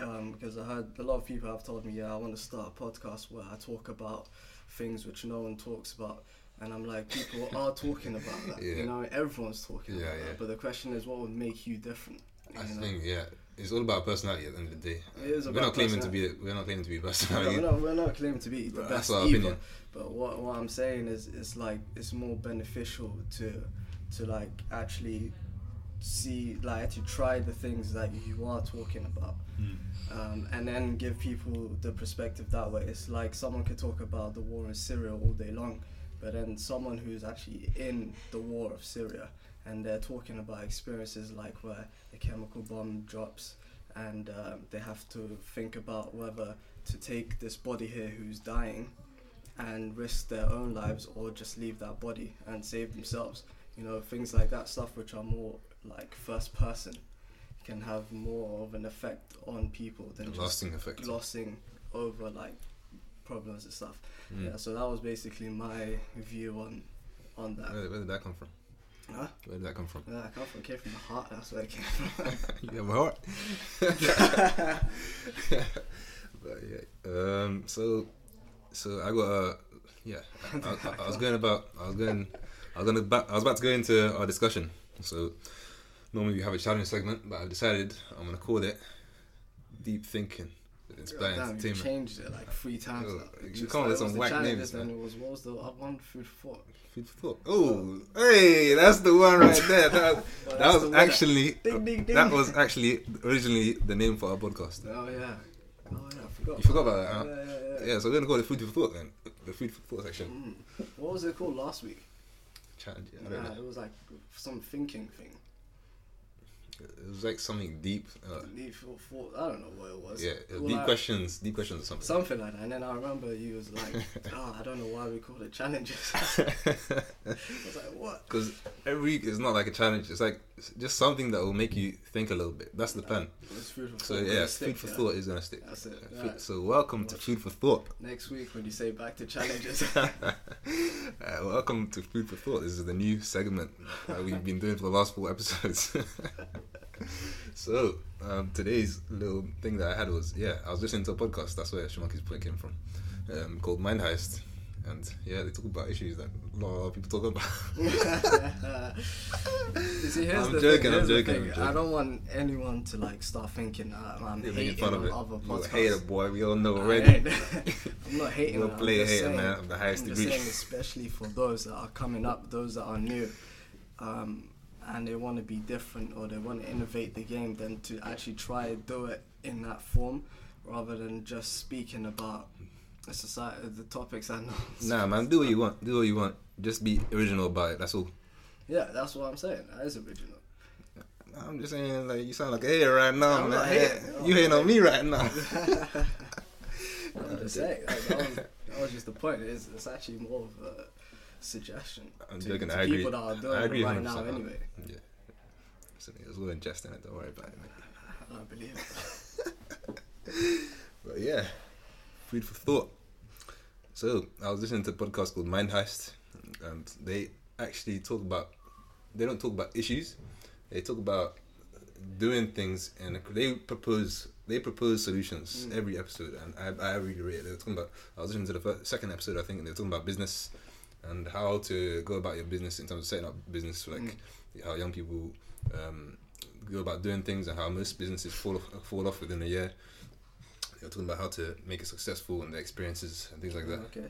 um, because I heard a lot of people have told me yeah I want to start a podcast where I talk about things which no one talks about And I'm like, people are talking about that. Yeah. You know, everyone's talking Yeah, about yeah. that. But the question is, what would make you different? I know? think yeah, it's all about personality at the end of the day. It is we're about not claiming to be we're not claiming to be No, we're, not, we're not claiming to be the But best that's our either. opinion. But what what I'm saying is, it's like it's more beneficial to to like actually see like to try the things that you are talking about um, and then give people the perspective that way it's like someone could talk about the war in syria all day long but then someone who's actually in the war of syria and they're talking about experiences like where a chemical bomb drops and um, they have to think about whether to take this body here who's dying and risk their own lives or just leave that body and save themselves. You know, things like that stuff which are more like first person can have more of an effect on people than just lasting effect. glossing over like problems and stuff. Mm. Yeah, so that was basically my view on on that. Where, where did that come from? Huh? Where did that come from? Yeah, I come from came from the heart. That's where it came from. you have a heart. but yeah, um, so so I got a yeah. I, I, I was going about. I was going. I was gonna. I was about to go into our discussion. So normally we have a challenge segment, but I've decided I'm gonna call it deep thinking. Inspired Damn, you changed it like three times. Yo, now. you Just come up with some whack names, man. it was what was the other one food for thought? Food for thought. Oh, hey, that's the one right there. That, Well, that was actually Ding, ding, ding. that was actually originally the name for our podcast. Oh yeah. Oh yeah, I forgot. You forgot about that, huh? Yeah, yeah, yeah. Yeah, so we're gonna call it food for thought then. The food for thought section. Mm. What was it called last week? Challenge. I don't know. it was like some thinking thing. It was like something deep. Uh, Deep thought- thought- I don't know what it was. yeah, Well, deep like, questions. Deep questions or something. Something like that. And then I remember you was like, oh, I don't know why we call it challenges. I was like, what? Because every week is not like a challenge. It's like just something that will make you think a little bit. That's the plan. Food for So yeah, stick, food for yeah. thought is gonna stick. That's it. Uh, Right. So welcome to food for thought. Next week when you say back to challenges. Uh, welcome to Food for Thought. This is the new segment that we've been doing for the last four episodes. so, um, today's little thing that I had was yeah, I was listening to a podcast. That's where Sharmarke's point came from, um, called Mind Heist. And yeah, they talk about issues that a lot of people talk about. See, I'm joking, thing. I'm joking. I'm joking. I don't want anyone to like start thinking uh, I'm You're hating making fun of it. other You're a podcasts. hater, boy. We all know already. I'm not hating. You're a player I'm hater, saying- man, of the highest I'm degree. Saying, especially for those that are coming up, those that are new, um, and they want to be different or they want to innovate the game, then to actually try and do it in that form, rather than just speaking about the society, the topics I know. Nah, man, do what you want. Do what you want. Just be original about it. That's all. Yeah, that's what I'm saying. That is original. I'm just saying, like, you sound like a hater right now, I'm man. hating. You hating on me right now. I'm just saying. That, that, was, that was just the point. It's, it's actually more of a suggestion I'm to, joking, to I agree. people that are doing I agree it right 100%. now anyway. Yeah. Listen, it was all in jest don't worry about it, mate. I believe it. But yeah, food for thought. So I was listening to a podcast called Mind Heist, and they actually talk about. They don't talk about issues. They talk about doing things, and they propose. They propose solutions mm. every episode, and I, I really rate it. They were talking about. I was listening to the first, second episode, I think, and they were talking about business and how to go about your business in terms of setting up business, like how young people um, go about doing things, and how most businesses fall off, fall off within a year. They're talking about how to make it successful and the experiences and things like that, Okay.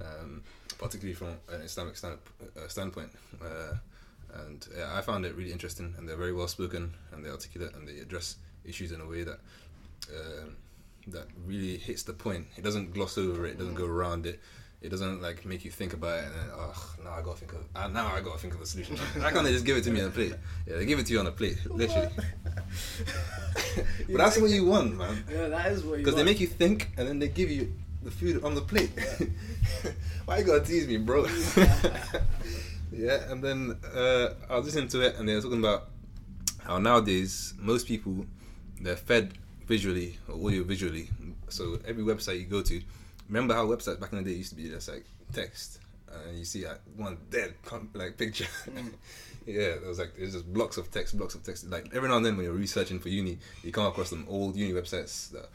um, particularly from an Islamic stand, uh, standpoint. Uh, and yeah, I found it really interesting, and they're very well spoken, and they're articulate, and they address issues in a way that um, that really hits the point. It doesn't gloss over it. It doesn't go around it. It doesn't like make you think about it and then oh now I gotta think of uh, now I gotta think of a solution. Why can't they just give it to me on a plate? Yeah, they give it to you on a plate, literally. but that's what you want, man. Yeah, that is what you Because they make you think and then they give you the food on the plate. Why you gotta tease me, bro? yeah, and then uh, I was listening to it and they were talking about how nowadays most people they're fed visually or audio visually. So every website you go to, remember how websites back in the day used to be just like text and you see like one dead like picture. yeah, it was like there's just blocks of text, blocks of text. Like every now and then when you're researching for uni, you come across some old uni websites that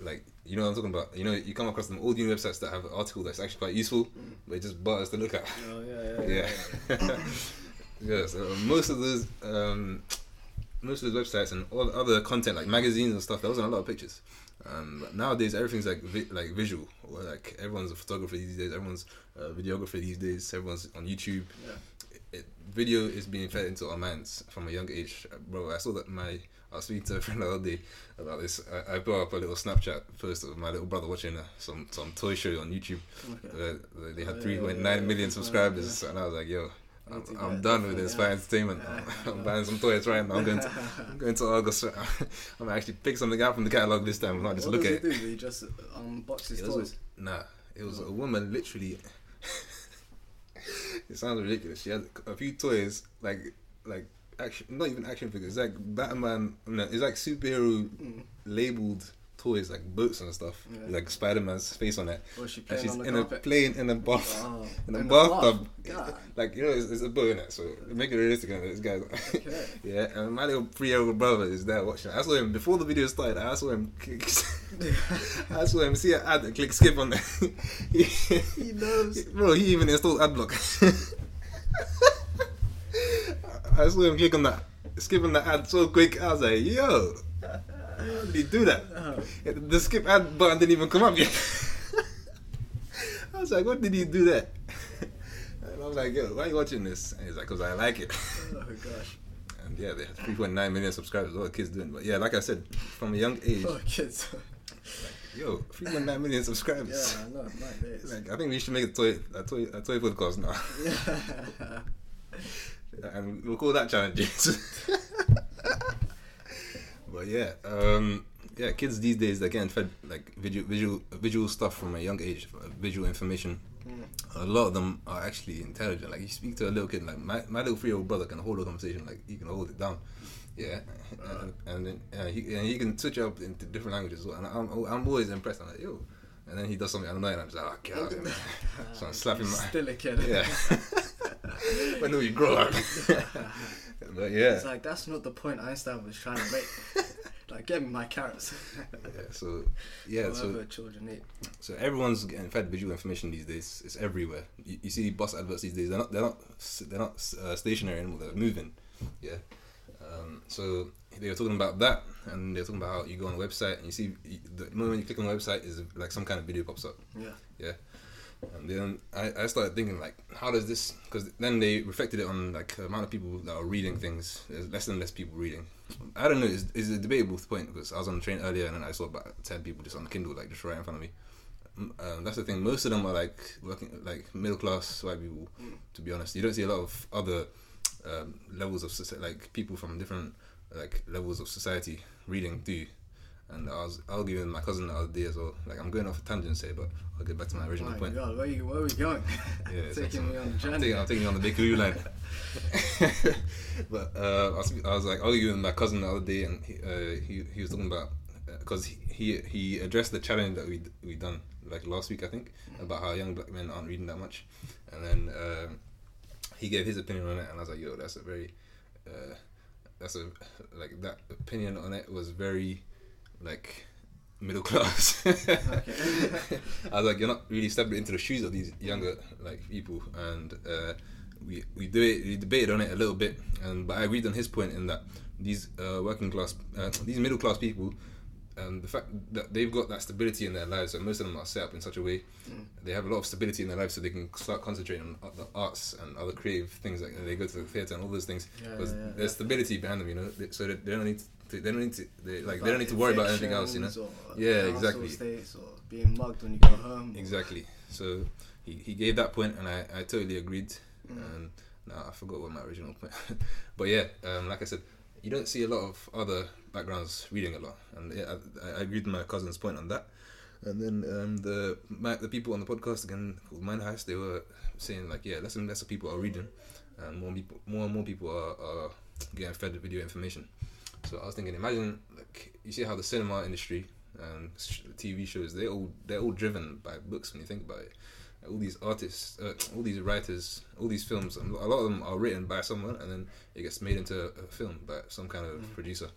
like you know what I'm talking about. You know, you come across them old uni websites that have an article that's actually quite useful, but it just butters to look at. Oh yeah, yeah, Yeah. yeah. So most of those, um, most of those websites and all the other content like magazines and stuff, there wasn't a lot of pictures. Um, nowadays, everything's like vi- like visual. Or like everyone's a photographer these days. Everyone's a videographer these days. Everyone's on YouTube. Yeah. It, video is being fed into our minds from a young age, Uh, bro. I saw that my I was speaking to a friend the other day about this. I, I put up a little Snapchat post of my little brother watching uh, some some toy show on YouTube. Okay. Uh, they had Oh, yeah, three point yeah, nine yeah. million Oh, subscribers, and I was like, yo. I'm, I'm done with this yeah. entertainment. I'm, I'm buying some toys right now. I'm going to I'm going to Argos. I'm gonna actually pick something out from the catalog this time, I'm not just what look at it. do? He just um, unboxes his It toys. a, nah, it was a woman literally. it sounds ridiculous. She had a few toys, like like action, not even action figures. It's like Batman. No, it's like superhero hmm. labeled toys, like boats and stuff. Yeah. Like Spider Man's face on it. And she's in carpet? a plane in a bath. Oh, in a in bathtub, bath? Like you know, it's, it's a boat in it, so make it realistic. And this guy's, Okay. yeah, and my little three-year-old brother is there watching. I saw him before the video started. I saw him, click, I saw him see an ad and click skip on there. he, He knows. bro. He even installed AdBlock. I saw him click on that, skipping on the ad so quick. I was like, yo, how did he do that? Oh. The skip ad button didn't even come up yet. I was like, what did he do there? And I was like, yo, why are you watching this? And he's like, because I like it. Oh gosh. And yeah, they had 3.9 million subscribers. What are kids doing? But yeah, like I said, from a young age, Oh kids. yo, 3.9 million yeah, subscribers. I know. Like, I think we should make a toy, a toy, a toy podcast now, Yeah. and we'll call that challenges. But yeah, um, yeah, kids these days they're getting fed like visual, visual, visual stuff from a young age, uh, visual information. A lot of them are actually intelligent. Like you speak to a little kid, like my, my little three year old brother can hold a conversation, like he can hold it down. Yeah, and, and then uh, he and he can switch up into different languages. as well. And I'm I'm always impressed. I'm like yo, and then he does something i annoying. I'm just like, oh god, so I'm slapping my Still a kid. yeah. when do you grow up? but yeah, It's like that's not the point Einstein was trying to make. Like, give me my carrots. yeah. So yeah, so children eat. So everyone's getting fed visual information these days. It's everywhere. You, you see bus adverts these days. They're not. They're not. They're not uh, stationary anymore. They're moving. Yeah. Um, so they were talking about that, and they were talking about how you go on a website and you see the moment you click on the website is like some kind of video pops up. Yeah. Yeah. And then I, I started thinking like, how does this? Because then they reflected it on like the amount of people that are reading things. There's less and less people reading. I don't know. It's, it's a debatable point because I was on the train earlier and then I saw about ten people just on Kindle like just right in front of me. Um, that's the thing. Most of them are like working, like middle class white people. To be honest, you don't see a lot of other um, levels of like people from different like levels of society reading. Do you? And I was arguing with my cousin the other day as well. Like I'm going off a tangent here, but I'll get back to my original my point. God, where, you, where are we going? Yeah, Taking me on the I'm journey. taking, I'm taking you on the Bakerloo line. but uh, I, was, I was like arguing with my cousin the other day, and he uh, he, he was talking about because he, he he addressed the challenge that we we done like last week I think about how young black men aren't reading that much, and then uh, he gave his opinion on it, and I was like, yo, that's a very uh, that's a like that opinion on it was very like middle class. I was like, you're not really stepping into the shoes of these younger like people, and uh, we we do it, we debated on it a little bit, and but I agreed on his point in that these uh, working class, uh, these middle class people. Um, the fact that they've got that stability in their lives, and most of them are set up in such a way, they have a lot of stability in their lives, so they can start concentrating on the arts and other creative things. Like they go to the theater and all those things, because yeah, yeah. there's stability behind them, you know. So that they don't need to, they don't need to, they, like they don't need to worry about anything else, you know. Yeah, exactly. Estates or being mugged when you go home. Exactly. So he, he gave that point, and I, I totally agreed. Mm. And now I forgot what my original point. but yeah, um, like I said, you don't see a lot of other backgrounds reading a lot, and yeah, I, I agreed with my cousin's point on that. And then um, the my, the people on the podcast again called Mind Heist, they were saying like, yeah, less and less people are reading, and more people, more and more people are, are getting fed the video information. So I was thinking, imagine like you see how the cinema industry and TV shows they all they're all driven by books when you think about it. All these artists, uh, all these writers, all these films, um, a lot of them are written by someone, and then it gets made into a film by some kind of producer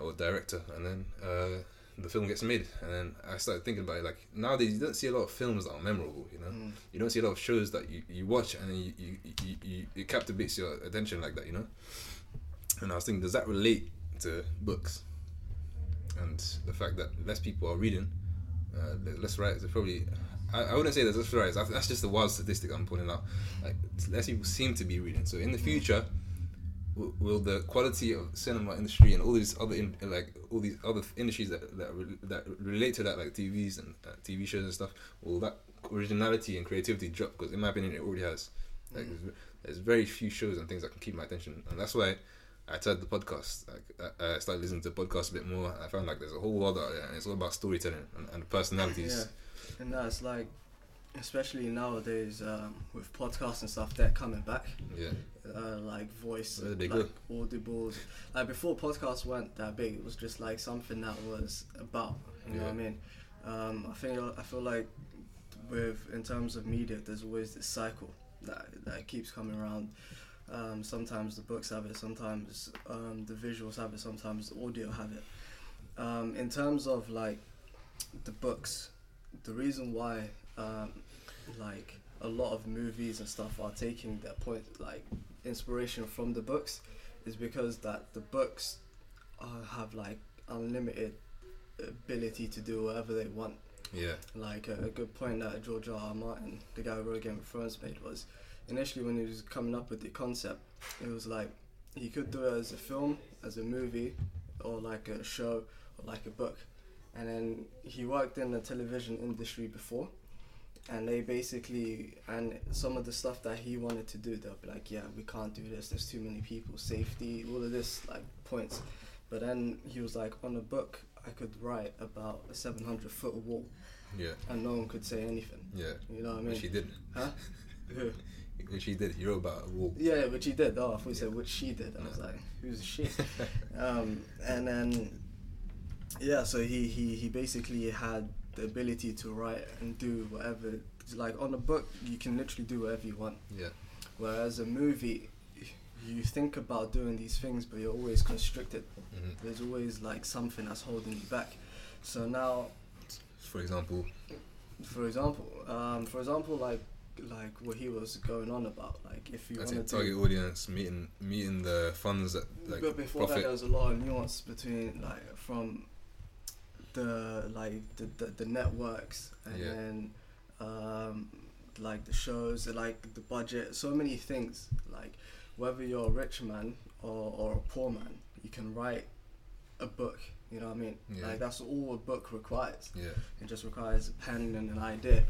or director, and then uh, the film gets made, and then I started thinking about it. Like nowadays, you don't see a lot of films that are memorable. You know, Mm. you don't see a lot of shows that you, you watch and then you, you, you, you it captivates your attention like that. You know, and I was thinking, does that relate to books? And the fact that less people are reading, uh, less writers. Probably, I, I wouldn't say there's less writers. That's just a wild statistic I'm putting out. Like less people seem to be reading. So in the future, will, will the quality of cinema industry and all these other in, like all these other industries that that, re- that relate to that like TVs and uh, TV shows and stuff will that originality and creativity drop because in my opinion it already has like there's, there's very few shows and things that can keep my attention and that's why I started the podcast like I, I started listening to podcasts a bit more I found like there's a whole world out there and it's all about storytelling and, and personalities Yeah, and that's like, especially nowadays um, with podcasts and stuff, they're coming back. yeah Uh, like voice, Where did they like audibles. Like before podcasts weren't that big, it was just like something that was about. You know what I mean? Um, I think I feel like with in terms of media, there's always this cycle that that keeps coming around. Um, sometimes the books have it, sometimes um, the visuals have it, sometimes the audio have it. Um, in terms of like the books, the reason why um, like a lot of movies and stuff are taking their point like inspiration from the books is because that the books uh, have like unlimited ability to do whatever they want yeah like a, a good point that George R. R. Martin, the guy who wrote Game of Thrones, made was initially when he was coming up with the concept, it was like he could do it as a film, as a movie, or like a show, or like a book. And then he worked in the television industry before, and they basically and some of the stuff that he wanted to do, they'll be like, yeah, we can't do this. There's too many people, safety, all of this like points. But then he was like, on a book, I could write about a 700 foot wall yeah and no one could say anything. yeah You know what I mean? which he did Huh? Which he did he wrote about a wall Yeah, which he did. Oh, I thought you said which she did. I was like, who's she? um, and then, yeah, so he, he, he basically had the ability to write and do whatever. Like on a book, you can literally do whatever you want. yeah Whereas a movie, you think about doing these things, but you're always constricted. hmm There's always like something that's holding you back. So now for example for example, um, for example, like like what he was going on about, like if you think to. target audience meeting meeting the funds that like but before that, profit. there was a lot of nuance between like from the like the the, the networks and Yeah. then um, like the shows, like the budget, so many things. Like whether you're a rich man or, or a poor man, you can write a book. You know what I mean? Yeah. Like that's all a book requires. yeah. It just requires a pen and an idea,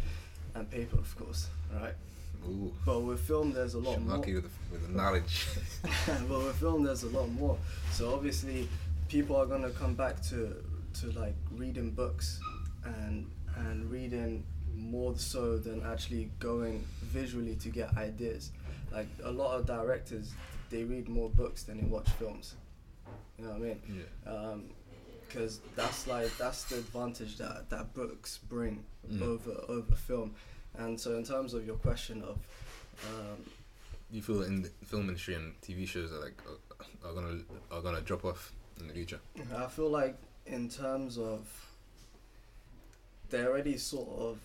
and paper, of course. Right. Ooh. But with film, there's a lot more. Lucky with the, with the knowledge. but with film, there's a lot more. So obviously, people are gonna come back to to like reading books and and reading more so than actually going visually to get ideas. Like a lot of directors, they read more books than they watch films. You know what I mean? yeah. because that's like that's the advantage that that books bring Mm. over over film and so in terms of your question of um, You feel in the film industry and TV shows are like uh, are gonna are gonna drop off in the future. i feel like in terms of they're already sort of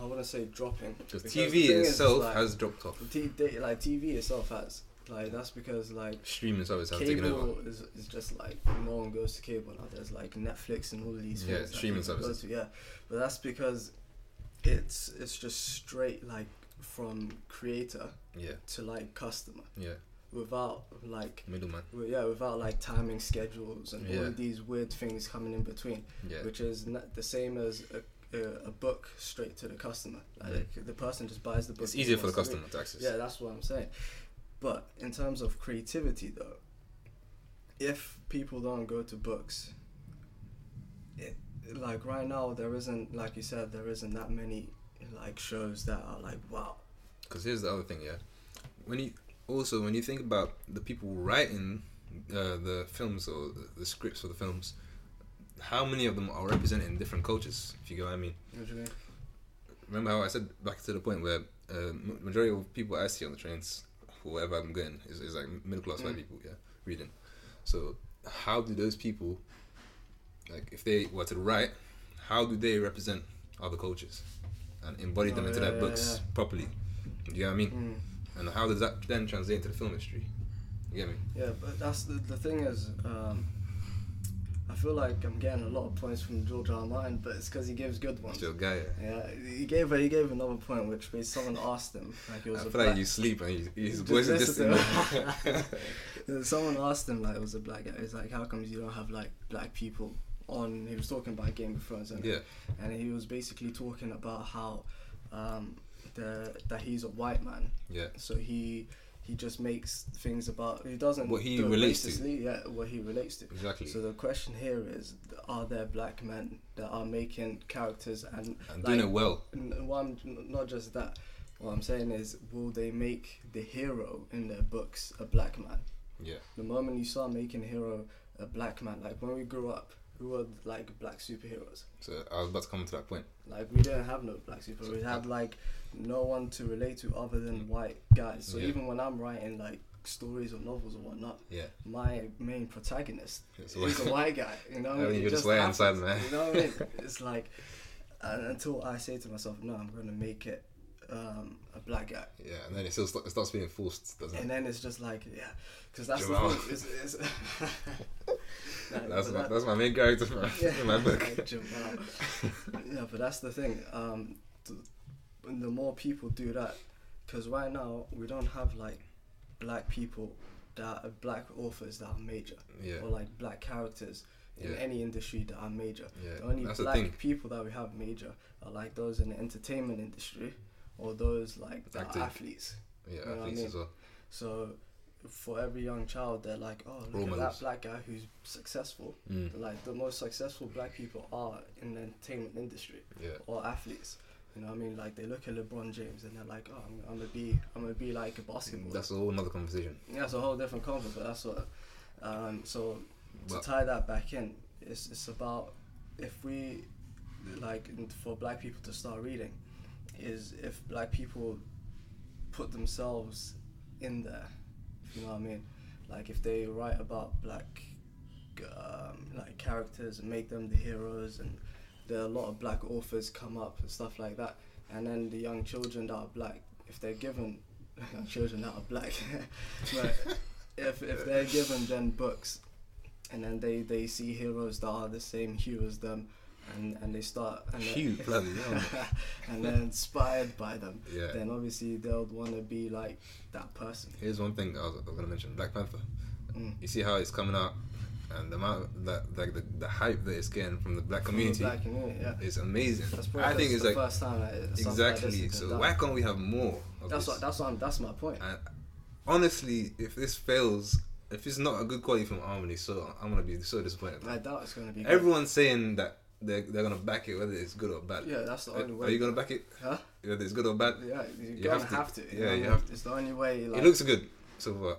i want to say dropping Because TV thing is, itself like, has dropped off. T- they, like tv itself has like that's because like Streaming service has taken over. cable is, is just like no one goes to cable now. There's like Netflix and all these Yeah, streaming services. to, yeah, but that's because it's it's just straight like from creator Yeah, to like customer yeah. without like Middleman. yeah without like timing schedules and all Yeah. of these weird things coming in between, Yeah. which is not the same as a, a, a book straight to the customer. Like the person just buys the book. It's easier for the read. customer to access. Yeah, that's what I'm saying. But in terms of creativity, though, if people don't go to books, it, like right now, there isn't, like you said, there isn't that many like shows that are like wow. Because here's the other thing, yeah. When you also when you think about the people writing uh, the films or the, the scripts for the films, how many of them are represented in different cultures? If you get what I mean. What mean? Remember how I said back to the point where uh, majority of people I see on the trains, wherever I'm going, is, is like middle class white Mm. people, yeah, reading. So how do those people like if they were to write, how do they represent other cultures and embody them Oh, into yeah, their yeah, books yeah. properly? You know what I mean? Mm. And how does that then translate into the film industry? You get me? Yeah, but that's the, the thing is, um, I feel like I'm getting a lot of points from George R. Martin, but it's because he gives good ones. Still guy. Yeah, he gave he gave another point which basically someone asked him like he I was feel a like black, you sleep and you, his voice is distant. someone asked him like it was a black guy. He's like, how comes you don't have like black people on? He was talking about Game of Thrones, and yeah, and he was basically talking about how um, the that he's a white man, yeah, so he he just makes things about he doesn't What he relates to. Yeah, what he relates to. exactly. So the question here is: Are there black men that are making characters and and doing it well. N- Well, I'm, n- not just that. What I'm saying is, will they make the hero in their books a black man? Yeah, The moment you start making a hero a black man, like when we grew up, who were like black superheroes? so I was about to come to that point. Like we didn't have no black superheroes. We had like no one to relate to other than white guys. So Yeah. even when I'm writing like stories or novels or whatnot, Yeah, my main protagonist is a white guy. You know, what I mean? you're just white happens, inside, man. You know what I mean? It's like uh, until I say to myself, no, I'm gonna make it um, a black guy, yeah, and then it still st- it starts being forced, doesn't it? and then it's just like, yeah, because that's Jamal. the thing. It's, it's No, That's my that- that's my main character man, yeah, in my book. like yeah, but that's the thing. Um, th- the more people do that, because right now we don't have like black people that are black authors that are major, Yeah, or like black characters in Yeah. any industry that are major. yeah. The only That's black thing. people that we have major are like those in the entertainment industry, or those like that are athletes. Yeah, know what I athletes mean? as well. So for every young child, they're like, oh, look Role at models. that black guy who's successful. Mm. Like the most successful black people are in the entertainment industry Yeah, or athletes. You know what I mean? Like they look at LeBron James and they're like, oh, I'm, I'm gonna be, I'm gonna be like a basketball. that's a whole another conversation. yeah, it's a whole different conversation. but that's what. Um, so to But tie that back in, it's it's about if we like for black people to start reading, is if black people put themselves in there. If you know what I mean? Like if they write about black um, like characters and make them the heroes, and there are a lot of black authors come up and stuff like that, and then the young children that are black, if they're given young children that are black, but if if they're given then books, and then they they see heroes that are the same hue as them. And, and they start and Hue, bloody hell. and they're inspired by them yeah, then obviously they'll want to be like that person. here's one thing that I was, I was gonna mention: Black Panther. Mm. You see how it's coming out, and the amount that like the, the hype that it's getting from the black From the community black community, yeah. is amazing. That's probably I think it's like first time like exactly. been so why can't we have more? That's this? what. That's what. I'm, that's my point. And honestly, if this fails, if it's not a good quality from be so I'm gonna be so disappointed. I doubt it's gonna be. good. Everyone's saying that they're, they're gonna back it whether it's good or bad. Yeah, that's the Are, only way. are you gonna back it Huh? whether it's good or bad? Yeah, you're You gonna have to. have to. Yeah, you have to. It's the only way. Like, it looks good so far.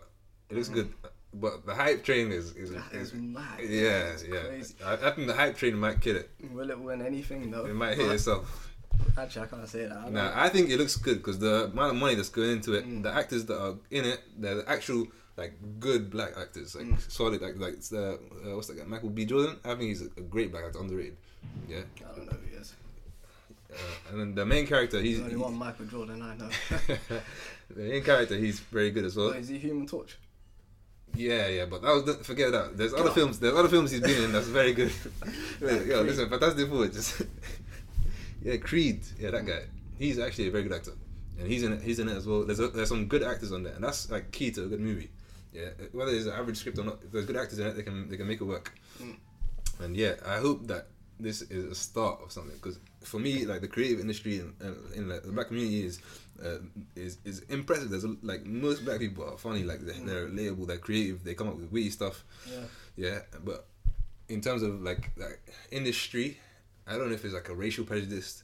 It looks good, but the hype train is is, is mad. yeah yeah. crazy. I, I think the hype train might kill it. Will it win anything? No. It might hit itself. Actually, I can't say that. I Nah, I think it looks good because the amount of money that's going into it, Mm. the actors that are in it, they're the actual like good black actors, like Mm. solid, like like it's the uh, what's that guy, Michael B. Jordan. I think he's a great black actor, underrated. Yeah, I don't know who he is. uh, and then the main character, he's There's only one Michael Jordan I know. the main character, he's very good as well. Oh, is he Human Torch? Yeah, yeah, but that was the, forget that. There's other God. films. There's other films he's been in that's very good. Yo, listen, Fantastic Four, just yeah, Creed, yeah, that guy. He's actually a very good actor, and he's in it. He's in it as well. There's a, there's some good actors on there, and that's like key to a good movie. Yeah, whether it's an average script or not, if there's good actors in it, they can they can make it work. Mm. And yeah, I hope that this is a start of something because for me, like the creative industry in, in like, the black community is uh, is is impressive. There's a, like most black people are funny, like they're, they're relatable, they're creative, they come up with witty stuff. Yeah. Yeah, but in terms of like like industry, I don't know if it's like a racial prejudice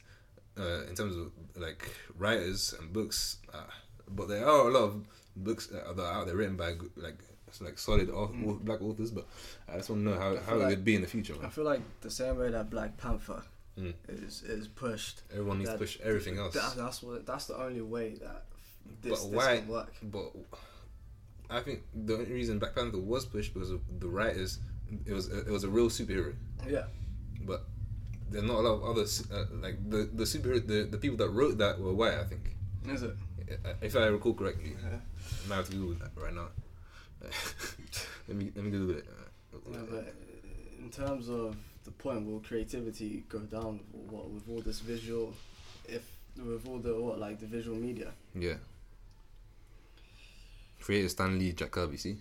uh, in terms of like writers and books, uh, but there are a lot of books that are, that are out there written by like like solid Mm. black authors. But I just want to know how, how feel it would be in the future. I feel like the same way that Black Panther Mm. is is pushed. Everyone needs to push everything else. That, that's what. That's the only way that this, But this why- can work. But I think the only reason Black Panther was pushed because of the writers it was it was a real superhero, Yeah. but there's not a lot of others uh, like the the superhero the, the people that wrote that were white. I think, Is it? If I recall correctly. Yeah. I might have to Google that right now. let me let me Google it. Uh, no, but uh, in terms of the point, will creativity go down with what with all this visual, if with all the what like the visual media? Yeah. Created Stan Lee, Jack Kirby, see?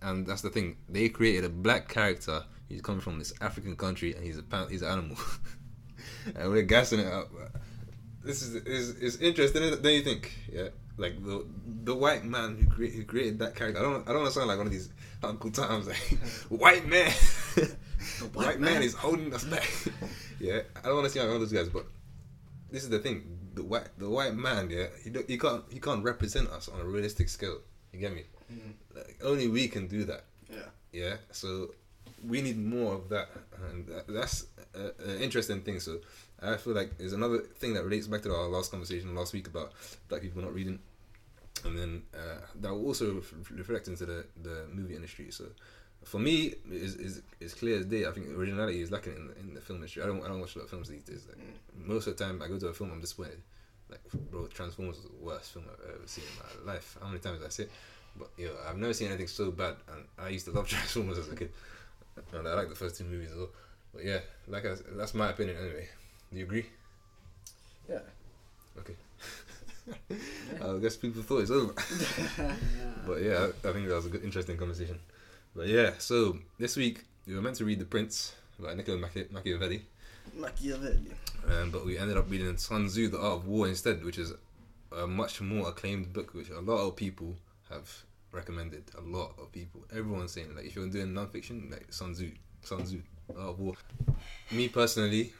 And that's the thing. They created a black character. He's coming from this African country, and he's a he's an animal. and we're gassing it up. This is is is interesting. Don't you think? Yeah, like the the white man who, crea- who created that character. I don't I don't want to sound like one of these Uncle Toms. Like, white man, white, white man man. is holding us back. yeah, I don't want to seem like one of those guys, but this is the thing. The white the white man, yeah, he he can't he can't represent us on a realistic scale. You get me? Mm-hmm. Like, only we can do that. Yeah. Yeah. So we need more of that, and that, that's an interesting thing. So I feel like there's another thing that relates back to our last conversation last week about black people not reading, and then uh, that will also ref- reflect into the the movie industry. So. For me, is is is clear as day. I think originality is lacking in the, in the film industry. I don't I don't watch a lot of films these days. Like, most of the time, I go to a film, I'm disappointed. Like, bro, Transformers was the worst film I've ever seen in my life. How many times did I see it? But yo, I've never seen anything so bad, and I used to love Transformers as a kid, and I like the first two movies as well. But yeah, like I, that's my opinion anyway. Do you agree? Yeah. Okay. I guess people thought it's over. but yeah, I, I think that was a good, interesting conversation. But yeah, so this week we were meant to read The Prince by Niccolo Machi- Machiavelli, Machiavelli. um, but we ended up reading Sun Tzu, The Art of War instead, which is a much more acclaimed book, which a lot of people have recommended. A lot of people, everyone's saying like if you're doing non-fiction, like Sun Tzu, Sun Tzu, The Art of War. Me personally,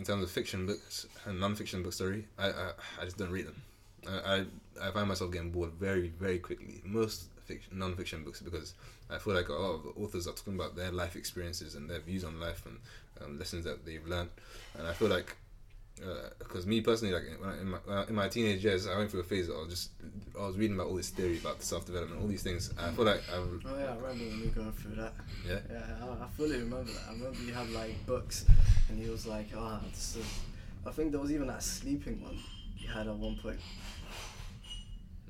in terms of fiction books and non-fiction books, sorry, I I, I just don't read them. I, I I find myself getting bored very very quickly. Most fiction, non-fiction books because I feel like a lot of the authors are talking about their life experiences and their views on life and um, lessons that they've learned, and I feel like because me personally, like when I, in, my, I, in my teenage years, I went through a phase. I was just I was reading about all this theory about self development, all these things. I feel like I'm Oh yeah, I remember when we were going through that. yeah Yeah, I, I fully remember that. I remember you had like books, and he was like, "Ah, this is." I think there was even that sleeping one you had at one point.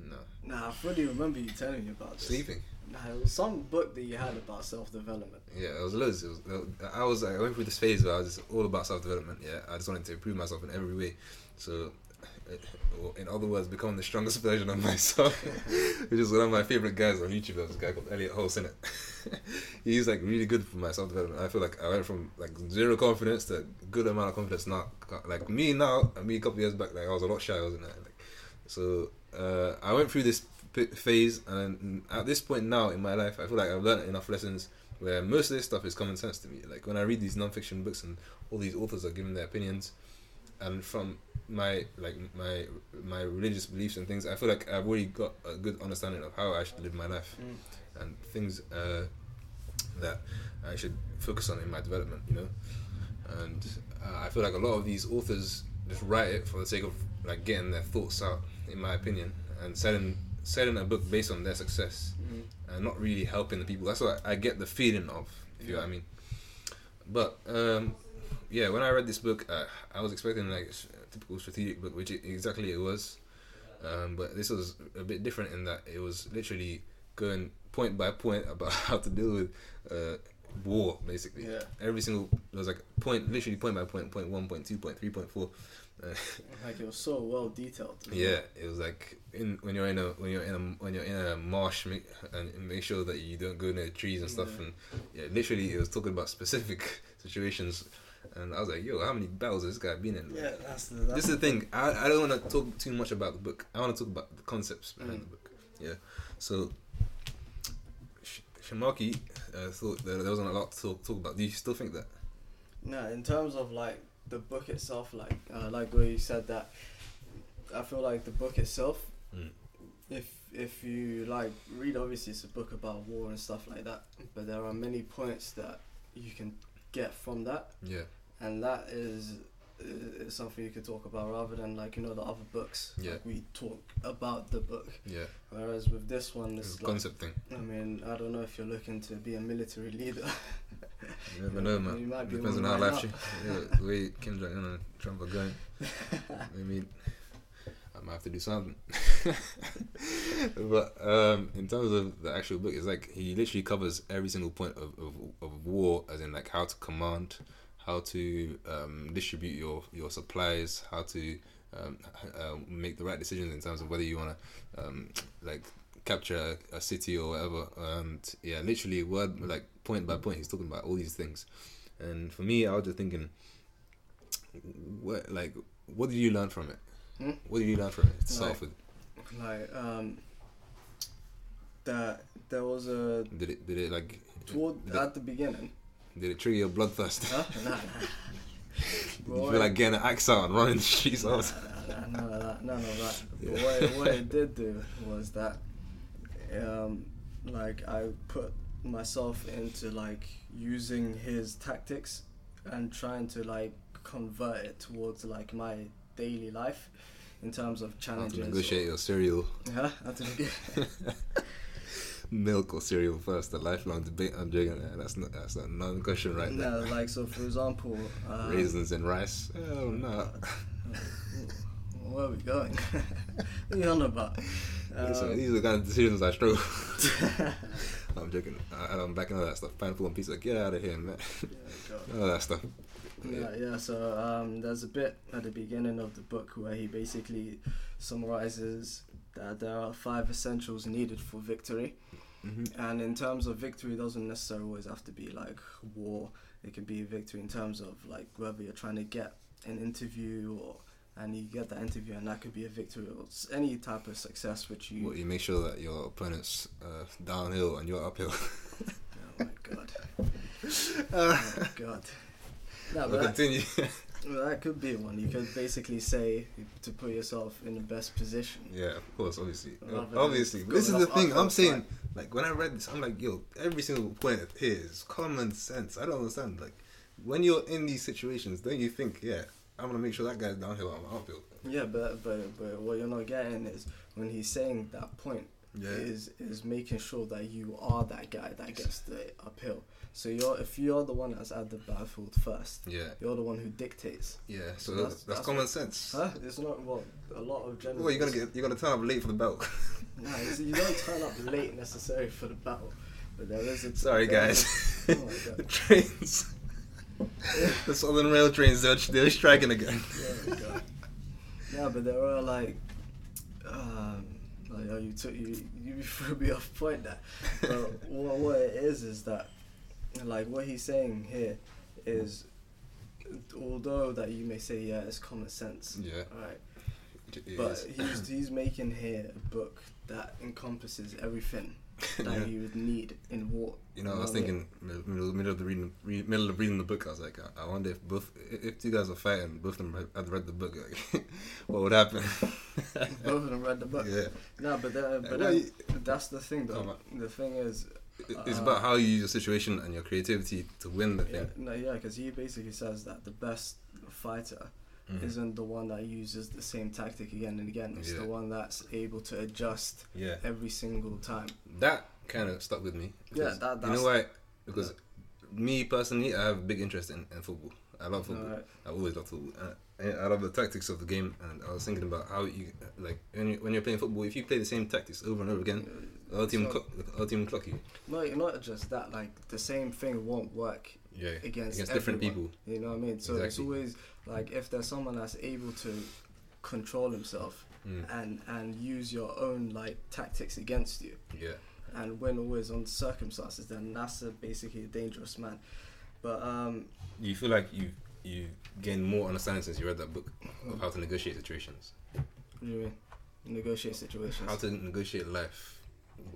no Nah, I fully remember you telling me about this. sleeping. It was some book that you had about self development. Yeah, it was loads. It was, I was I went through this phase where I was just all about self development. Yeah, I just wanted to improve myself in every way. So, in other words, become the strongest version of myself. Which is one of my favorite guys on YouTube. There's a guy called Elliott Hulse in it. He's like really good for my self development. I feel like I went from like zero confidence to good amount of confidence now. Like me now, me a couple years back, like I was a lot shy, wasn't I? Like, so uh, I went through this phase, and at this point now in my life, I feel like I've learned enough lessons where most of this stuff is common sense to me. Like when I read these non-fiction books and all these authors are giving their opinions, and from my like my my religious beliefs and things, I feel like I've already got a good understanding of how I should live my life and things uh, that I should focus on in my development. You know, and uh, I feel like a lot of these authors just write it for the sake of like getting their thoughts out, in my opinion, and selling selling a book based on their success and not really helping the people. That's what I get the feeling of, if you know what I mean. But um, yeah, when I read this book, uh, I was expecting like a typical strategic book, which it, exactly it was. Um, but this was a bit different in that it was literally going point by point about how to deal with uh, war, basically. Yeah. Every single there was like point, literally point by point, point one, point two, point three, point four. Like it was so well detailed. yeah, it was like in when you're in a when you're in a when you're in a marsh make, and make sure that you don't go near trees and stuff. Yeah. And yeah, literally, it was talking about specific situations. And I was like, yo, how many battles has this guy been in? Yeah, that's the. That's This is the thing. I, I don't want to talk too much about the book. I want to talk about the concepts behind Mm. the book. Yeah. So, Sh- Sharmarke uh, thought that there wasn't a lot to talk, talk about. Do you still think that? No, in terms of like the book itself, like uh, like where you said that, I feel like the book itself, Mm. if if you like read, obviously it's a book about war and stuff like that, but there are many points that you can get from that, Yeah. and that is is something you could talk about rather than like you know the other books. Yeah. Like we talk about the book, Yeah, whereas with this one, it's it's like, concept thing. I mean, I don't know if you're looking to be a military leader. You never know, man. You might be Depends on how life. Yeah, the way Kim Jong Un and Trump are going. I mean, I have to do something. but um, in terms of the actual book, it's like he literally covers every single point of, of, of war, as in like how to command, how to um, distribute your, your supplies, how to um, uh, make the right decisions in terms of whether you want to um, like capture a, a city or whatever. And yeah, literally word like point by point, he's talking about all these things. And for me, I was just thinking, what like what did you learn from it? Hmm? What did you learn from it to Like- with? like um, that there was a Did it did it like toward did, at the beginning. did it trigger your bloodthirst? Huh? Nah, nah. You feel like getting an axe out and running the streets Nah, out? nah, nah, none of that. None of that. But Yeah. what, it, what it did do was that, um, like I put myself into like using his tactics and trying to like convert it towards like my daily life in terms of How to challenges. negotiate your cereal, Yeah, how to neg- milk or cereal first. A lifelong debate. I'm joking. Yeah, that's not that's a non-question right no, there. like so. For example, uh, Raisins and rice. Oh no. Where are we going? what are you on about? Listen, Um, these are the kind of decisions I struggle. I'm joking. I, I'm backing all that stuff. Pineapple and pizza. Get out of here, man. all that stuff. Yeah, yeah. So um, there's a bit at the beginning of the book where he basically summarizes that there are five essentials needed for victory, hmm and in terms of victory, doesn't necessarily always have to be like war. It can be a victory in terms of like whether you're trying to get an interview or and you get that interview, and that could be a victory or any type of success which you. What, you make sure that your opponent's uh, downhill and you're uphill. Oh my god. oh my god. No, We'll but continue. well, that could be one. You could basically say to put yourself in the best position. yeah, of course, obviously. Rather obviously. This is the thing. I'm saying, like, when I read this, I'm like, yo, every single point here is common sense. I don't understand. Like, when you're in these situations, don't you think, yeah, I'm going to make sure that guy's downhill, I'm uphill. Yeah, but but but what you're not getting is when he's saying that point Yeah. is is making sure that you are that guy that gets the uphill. So you're if you're the one that's at the battlefield first, Yeah. you're the one who dictates. Yeah, so That's- that's, that's common sense. Huh? It's not well a lot of generals. Well, you're gonna get you're gonna turn up late for the battle. Nah, it's- you don't turn up late necessarily for the battle, but there is a. Sorry, guys. is oh the trains, the Southern Rail trains, they're, they're striking again. God. Yeah, but there are like, um, like oh, you took you you threw me off point there. But what what it is is that, like what he's saying here, is, although that you may say yeah it's common sense. Yeah. Right. It But is. he's he's making here a book that encompasses everything that Yeah. you would need in war. You know, I was thinking middle, middle, middle of the reading, re, middle of reading the book. I was like, I, I wonder if both, if two guys were fighting, both of them had- read the book, like, what would happen? Both of them read the book. yeah, No, but the, but Well, then, you- that's the thing though. The thing is, it's Uh, about how you use your situation and your creativity to win the Yeah, thing. no, yeah, because he basically says that the best fighter Mhm. isn't the one that uses the same tactic again and again. It's Yeah. the one that's able to adjust Yeah, every single time. that kind of stuck with me. Yeah, that- you know why? Because me personally, I have a big interest in, in football. I love football. Alright. I've always loved football. Uh, and I love the tactics of the game, and I was thinking about how you like when you when you're playing football. If you play the same tactics over and over again, team So- clock, the other you. No, not just that. Like the same thing won't work Yeah, against, different everyone, people. You know what I mean? So it's always like if there's someone that's able to control himself Mm. and and use your own like tactics against you Yeah, and win always on circumstances, then that's a, basically a dangerous man. But um, you feel like you you gained more understanding since you read that book of how to negotiate situations, what do you mean? Negotiate situations. how to negotiate life,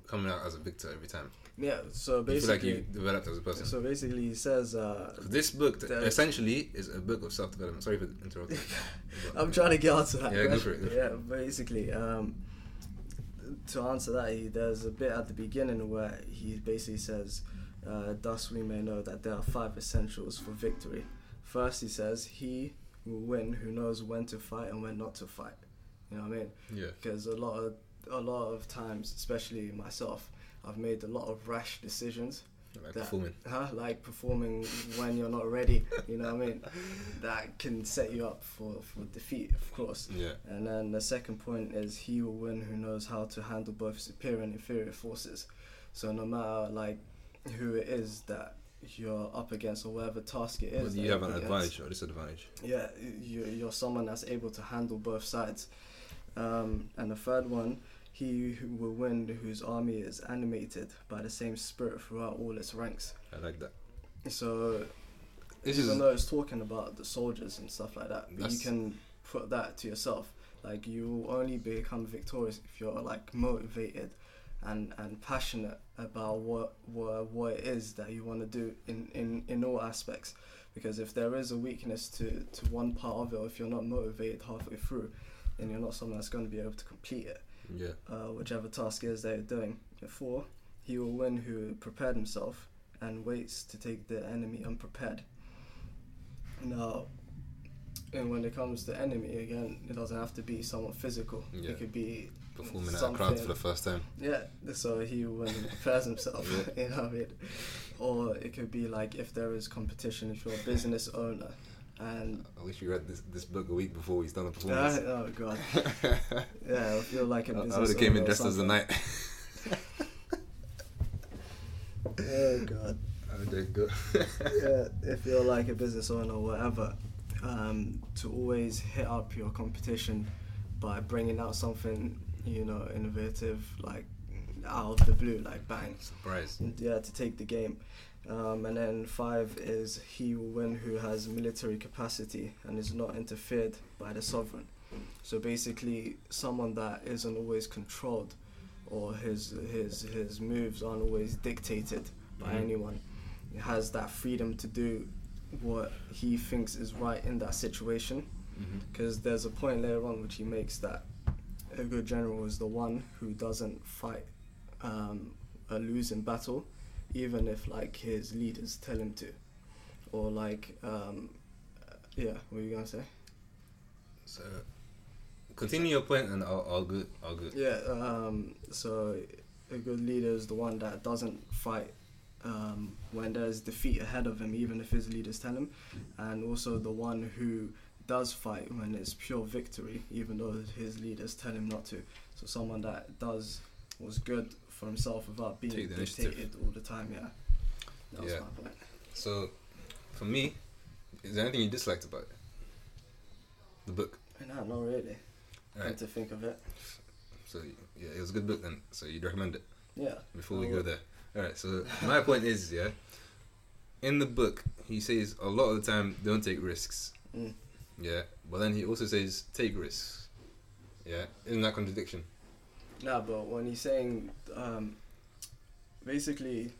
coming out as a victor every time. yeah. So You feel like basically, you developed as a person. so basically, he says, uh, this book the- essentially is a book of self development. Sorry for interrupting. I'm trying to get onto that. Yeah, go for it, go for yeah, basically, um, to answer that, he, there's a bit at the beginning where he basically says, uh, "Thus we may know that there are five essentials for victory." First, he says, "He will win who knows when to fight and when not to fight. You know what I mean? Yeah. Because a lot of a lot of times, especially myself, I've made a lot of rash decisions. Like that- performing. Huh? Like performing when you're not ready. You know what I mean? That can set you up for, for defeat, of course. Yeah. And then the second point is he will win who knows how to handle both superior and inferior forces. So no matter like who it is that you're up against or whatever task it is, that you have an up advantage against, or disadvantage. Yeah, you, you're someone that's able to handle both sides. Um, and the third one, he who will win whose army is animated by the same spirit throughout all its ranks. I like that. So This even is though it's talking about the soldiers and stuff like that, but you can put that to yourself. Like you will only become victorious if you're like motivated and, and passionate about what, what what it is that you want to do in, in, in all aspects. Because if there is a weakness to, to one part of it, or if you're not motivated halfway through, then you're not someone that's going to be able to complete it yeah. uh, whichever task is they're doing. Four, he will win who prepared himself and waits to take the enemy unprepared. Now, and when it comes to enemy, again, it doesn't have to be someone physical. Yeah. It could be Performing at a crowd for the first time. yeah, so he will win and prepares himself. you know I mean? Or it could be like if there is competition, if you're a business owner, and I wish you read this this book a week before we done the Ah, performance. oh god, yeah, I feel like a business I would have came in dressed as something. knight. Oh god. I would have go. yeah, if you're like a business owner or whatever, um, to always hit up your competition by bringing out something, you know, innovative, like out of the blue, like bang. Surprise. Yeah, to take the game. Um, and then five is he will win who has military capacity and is not interfered by the sovereign. So basically, someone that isn't always controlled, or his his his moves aren't always dictated by Mhm. anyone. He has that freedom to do what he thinks is right in that situation. Because there's a point later on which he makes that a good general is the one who doesn't fight um, a losing battle, even if like his leaders tell him to, or like um, yeah, what were you gonna say? So, continue your point, and I'll, I'll go. Yeah, um, so a good leader is the one that doesn't fight um, when there's defeat ahead of him, even if his leaders tell him, and also the one who does fight when it's pure victory, even though his leaders tell him not to. So someone that does what's good for himself without being Take dictated all the time. Yeah, that was Yeah. my point. So, for me, is there anything you disliked about it? The book. No, not really. Had to think of it. So yeah, it was a good book then. So you'd recommend it Yeah. before we go there. All right. So my point is, yeah, in the book he says a lot of the time don't take risks. Mm. Yeah, but then he also says take risks. Yeah, isn't that contradiction? No, but when he's saying, um, basically,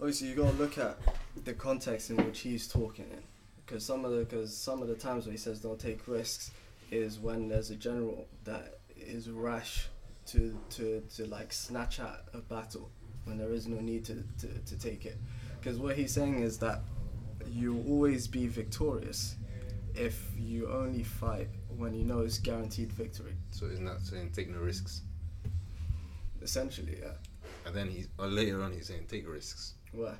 obviously you gotta look at the context in which he's talking in, because some of the because some of the times when he says don't take risks is when there's a general that is rash to to to like snatch at a battle when there is no need to to, to take it, because what he's saying is that you'll always be victorious if you only fight when you know it's guaranteed victory. So isn't that saying take no risks? Essentially, yeah. And then he's or later on he's saying take risks. What?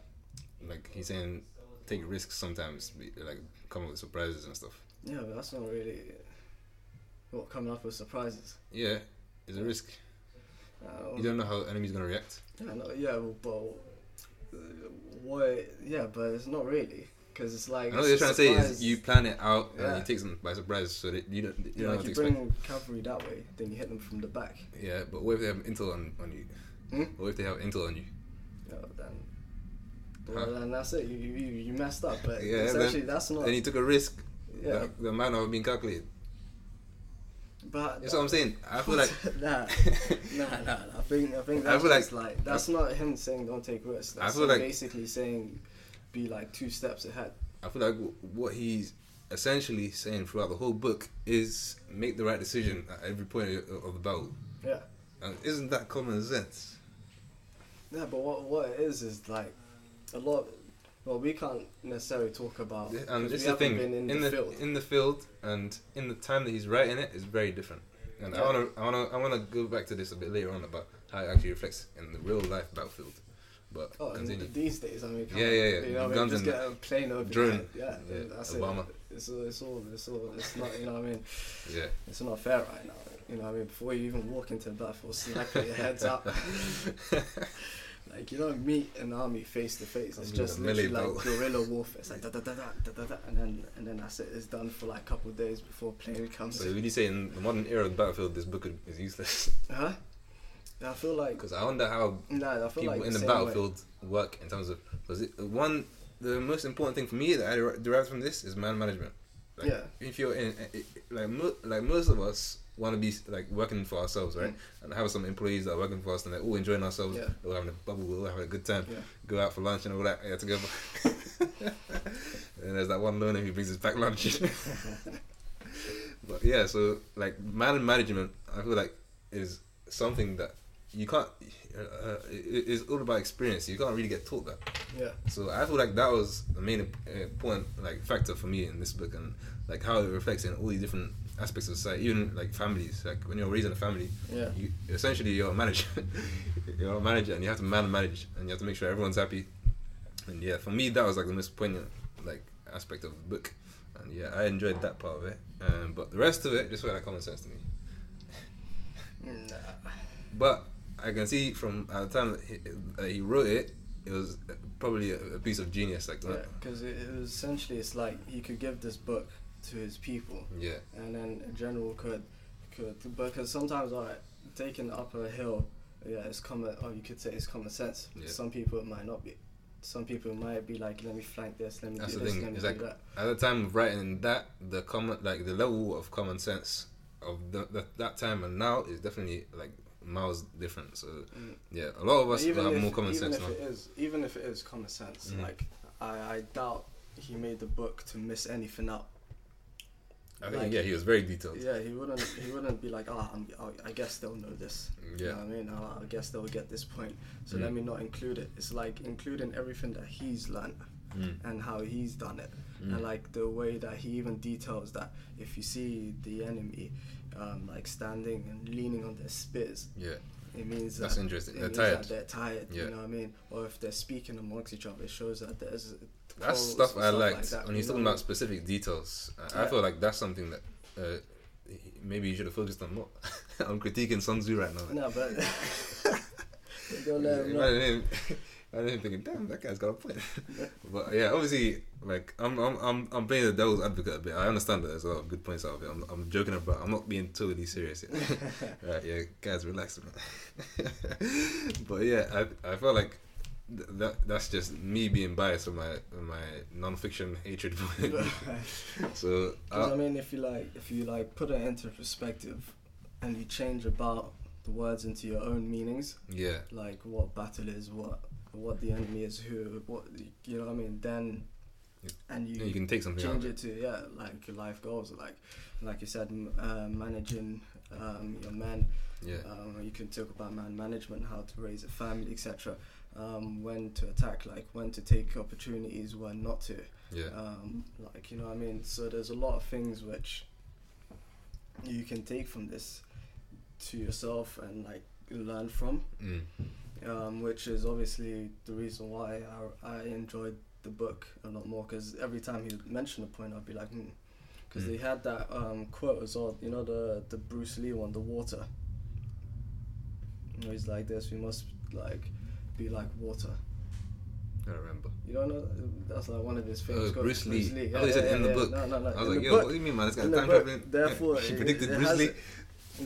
Like he's saying take risks sometimes, be, like come up with surprises and stuff. Yeah, but that's not really what coming up with surprises. Yeah, it's a risk. Uh, You don't know how enemy's gonna react. Yeah, no, yeah, well, but uh, what? Yeah, but it's not really because it's like I know what you're trying to say is you plan it out and you take them by surprise, so that you don't you Yeah, don't know like to you expect. bring cavalry that way, then you hit them from the back. Yeah, but what if they have intel on, on you? Hmm? What if they have intel on you? Yeah, then. Huh? Well, then that's it. You, you you messed up, but Yeah, essentially then- that's not. Then you took a risk. yeah, That, that might not have been calculated. but That's what I'm saying. I feel like nah, nah, nah, nah. I think I think I that's feel just like, that's not him saying don't take risks. I That's feel him like- basically saying be like two steps ahead. I feel like w- what he's essentially saying throughout the whole book is make the right decision at every point of, of the battle. Yeah. And isn't that common sense? Yeah, but what what it is is like a lot. well, we can't necessarily talk about. Yeah, and it's the thing in, in the, field. in the field and in the time that he's writing it is very different. And I wanna I wanna I wanna go back to this a bit later on about how it actually reflects in the real life battlefield. But Oh, continue. these days, I mean, Yeah, on, yeah, yeah. You know, what I mean, Guns just get a plane over drone. Yeah, Yeah, that's Obama. it. It's all, it's all, it's all, it's not, you know what I mean? Yeah. It's not fair right now. You know what I mean? Before you even walk into the battlefield, sniper your heads up. like, you don't meet an army face to face. It's just literally like guerrilla warfare. It's like da da da da da da da, and then and then that's it. It's done for like a couple of days before plane comes. So would you say in the modern era of battlefield this book is useless? huh? I feel like Because I wonder how nah. I feel people like in the same way. battlefield work in terms of because one the most important thing for me that I der- derived from this is man management. Like, Yeah. If you're in like mo- like most of us want to be like working for ourselves, right? And have some employees that are working for us and they're all enjoying ourselves. Mm. Yeah. We're having a bubble. We're all having a good time. Yeah. Go out for lunch and all that yeah, together. and there's that one loner who brings us back lunch. but yeah, so like man management, I feel like is something that you can't. Uh, it- it's all about experience. You can't really get taught that. Yeah. So I feel like that was the main uh, important like factor for me in this book, and like how it reflects in all these different aspects of society, even like families. Like when you're raising a family, Yeah. you essentially you're a manager. you're a manager, and you have to man manage, and you have to make sure everyone's happy. And yeah, for me, that was like the most poignant like aspect of the book, and yeah, I enjoyed that part of it. Um, but the rest of it just felt like common sense to me. Nah. But I can see from at the time that he, that he wrote it, it was probably a, a piece of genius. Like Yeah, that. because it, it was essentially it's like he could give this book to his people, Yeah. and then a general could could because sometimes alright, taking up a hill, yeah, it's common. Or you could say it's common sense. Yeah. Some people it might not be. Some people might be like, let me flank this, let me That's do this, thing. let me It's do like that. at the time of writing that, the common like the level of common sense of the, the that time and now is definitely like miles different. So Mm. yeah, a lot of us will have if, more common even sense if now. it is, even if it is common sense, Mhm. like I, I doubt he made the book to miss anything up. I think like- yeah, he was very detailed. Yeah, he wouldn't. He wouldn't be like, oh, I'm, I- I guess they'll know this. You Yeah. know what I mean, oh, I guess they'll get this point. So Mm. let me not include it. It's like including everything that he's learned Mm. and how he's done it, Mm. and like the way that he even details that if you see the enemy, um, like standing and leaning on their spits. Yeah. it means That's that interesting. They're tired. That they're tired. Yeah. You know what I mean? Or if they're speaking amongst each other, it shows that there's. That's stuff I like liked that, when he's know talking about specific details. I Yeah. feel like that's something that uh, maybe you should have focused on more. I'm critiquing Sun Tzu right now. No, but. Don't let him know. Imagine him thinking, "Damn, that guy's got a point." but yeah, obviously, like I'm, I'm, I'm, I'm playing the devil's advocate a bit. I understand that there's a lot of good points out of it. I'm, I'm joking about. I'm not being totally serious yet. right? Yeah, guys, relax. But yeah, I, I felt like th- that that's just me being biased from my my non-fiction hatred. view. uh, I mean, if you like, if you like, put it into perspective, and you change about the words into your own meanings, yeah, like what battle is, what what the enemy is, who, what you know what I mean, then, and you, you can take something change it to yeah, like your life goals, like like you said, m- uh, managing um, your men. Yeah, Um, you can talk about man management, how to raise a family, etc. Um, when to attack, like when to take opportunities, when not to yeah, um, like you know what I mean. So there's a lot of things which you can take from this to yourself and like learn from, mm. Um, which is obviously the reason why I, I enjoyed the book a lot more because every time he mentioned a point, I'd be like, hmm. Because Mm. they had that um, quote as well, you know, the the Bruce Lee one, the water. You know, he's like this. We must like be like water. I remember. You don't know? That's like one of his famous Oh, quotes. Bruce Lee. I Yeah, thought he said yeah, in the book. No, no, no. I was in like, yo, book, what do you mean, man? This in the time traveling. Therefore, he it- predicted it Bruce Lee.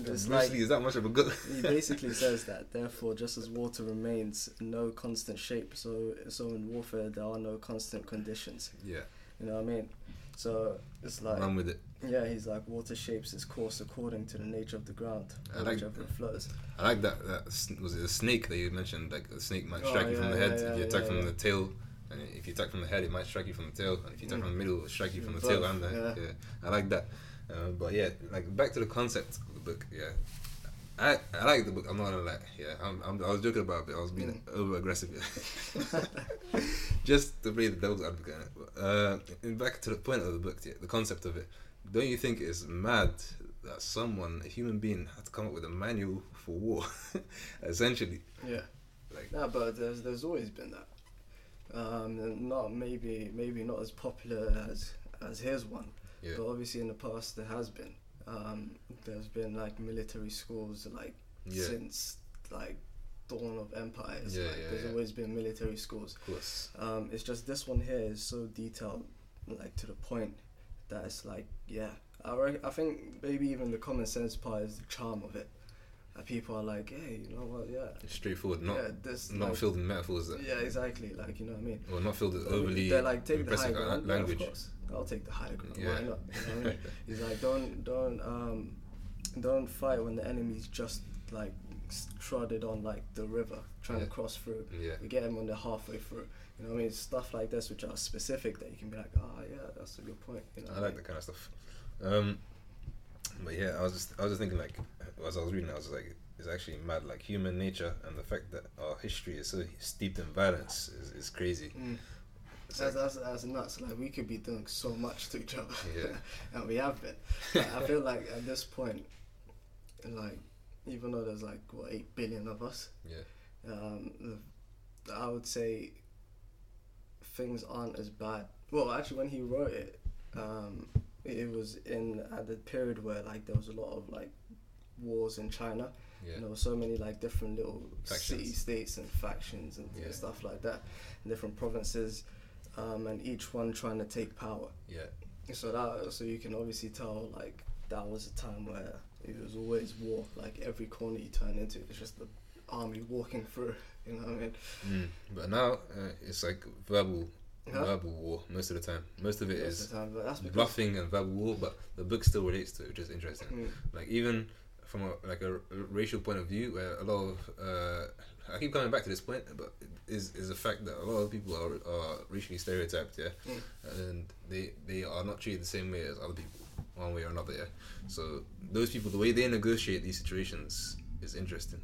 Bruce like Lee is that much of a good. he basically says that. Therefore, just as water remains no constant shape, so so in warfare there are no constant conditions. yeah, You know what I mean? So it's like run with it. yeah, he's like water shapes its course according to the nature of the ground, I like- whichever it flows. I like that. That was it a snake that you mentioned. Like a snake might Oh, strike you from the head yeah, if you attack yeah, from yeah. the tail, and if you attack from the head, it might strike you from the tail, and if you attack Mm. from the middle, it'll strike you from the Both, tail and the yeah. yeah. I like that. Uh, but yeah, like back to the concept of the book. Yeah, I I like the book. I'm not gonna lie. Yeah, I'm, I'm I was joking about it. I was being Mm. over aggressive. just to play the devil's advocate. Uh, and back to the point of the book, yeah, the concept of it. Don't you think it's mad that someone, a human being, had to come up with a manual for war, essentially? Yeah. Like, No, but there's there's always been that. Um, not maybe maybe not as popular as as his one, yeah, but obviously in the past there has been. Um, there's been like military schools like yeah, since like dawn of empires. Yeah, like, yeah, there's yeah. always been military schools. of course. Um, it's just this one here is so detailed, like to the point, that it's like yeah. I re- I think maybe even the common sense part is the charm of it. That people are like, hey, you know what? Yeah, It's straightforward, not yeah, this not like, filled with metaphors. That, yeah, exactly. Like you know what I mean. Or not filled with overly They're like take the high ground. Yeah, language. course, I'll take the high ground. Yeah. Why not? You know I mean? He's like, don't don't um, don't fight when the enemy's just like trotted on like the river trying Yeah. to cross through. yeah, You get them when they're halfway through. You know what I mean? Stuff like this, which are specific, that you can be like, ah, yeah, that's a good point. You know I like that kind of stuff. Um, but yeah, I was just I was just thinking like as I was reading, I was like, it's actually mad. Like human nature and the fact that our history is so steeped in violence is, is crazy. Mm. That's, that's, that's nuts. Like we could be doing so much to each other, Yeah. and we have been. Like, I feel like at this point, like even though there's like what eight billion of us, yeah, um, I would say things aren't as bad. Well, actually, when he wrote it, um, it was in at the period where like there was a lot of like wars in China. yeah, And there were so many like different little city states and factions and, and Yeah. stuff like that, and different provinces, um, and each one trying to take power. yeah, So that so you can obviously tell like that was a time where it was always war. Like every corner you turn into, it's just the army walking through. You know what I mean? mm. But now uh, it's like verbal, Huh? verbal war most of the time. Most of it Most is time, bluffing and verbal war, but the book still relates to it, which is interesting. Mm, like even from a like a racial point of view, where a lot of uh, I keep coming back to this point, but is is the fact that a lot of people are are racially stereotyped, yeah, Mm. and they they are not treated the same way as other people, one way or another, yeah. So those people, the way they negotiate these situations is interesting.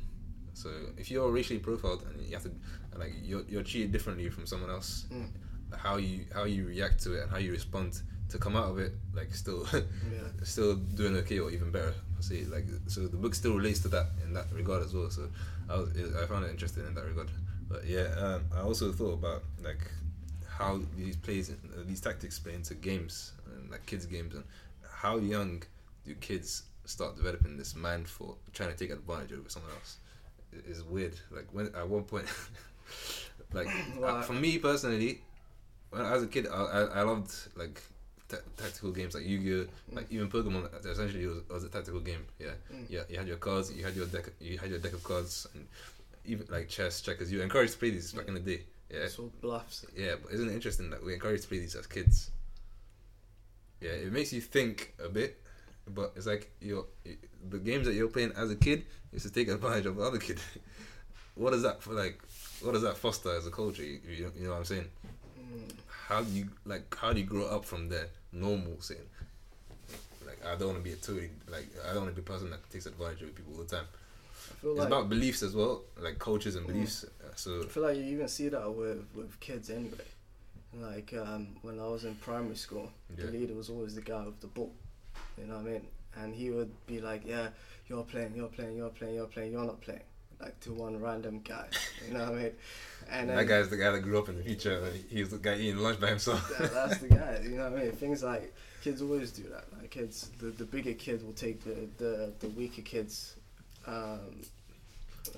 So if you're racially profiled and you have to, and like you're you're treated differently from someone else, Mm. how you how you react to it and how you respond to come out of it like still yeah. still doing okay or even better. I see, like so the book still relates to that in that regard as well. So I was I found it interesting in that regard. But yeah, um, I also thought about like how these plays uh, these tactics play into games and like kids games and how young do kids start developing this mind for trying to take advantage over someone else. It's weird. Like when at one point, like uh, for me personally, when I was a kid, I I, I loved like ta- tactical games like Yu-Gi-Oh, like even Pokemon. Essentially, it was, was a tactical game. Yeah, Mm. yeah. You had your cards, you had your deck, you had your deck of cards, and even like chess, checkers. You were encouraged to play these back in the day. Yeah, It's all bluffs. yeah. But isn't it interesting that we're encouraged to play these as kids? Yeah, it makes you think a bit, but it's like you're the games that you're playing as a kid is to take advantage of the other kid. what does that for like? What does that foster as a culture? You, you, know what I'm saying? Mm. how do you like how do you grow up from the normal saying like I don't want to be a toady like I don't want to be a person that takes advantage of people all the time it's like about beliefs as well like cultures and beliefs uh, so I feel like you even see that with with kids anyway. Like um, when I was in primary school, Yeah. the leader was always the guy with the ball. You know what I mean? And he would be like, "Yeah, you're playing, you're playing, you're playing, you're playing, you're not playing." Like to one random guy. You know what I mean? And then that guy's the guy that grew up in the future he's the guy eating lunch by himself that- that's the guy. You know what I mean? Things like kids always do that. Like kids, the, the bigger kid will take the the, the weaker kids. Um,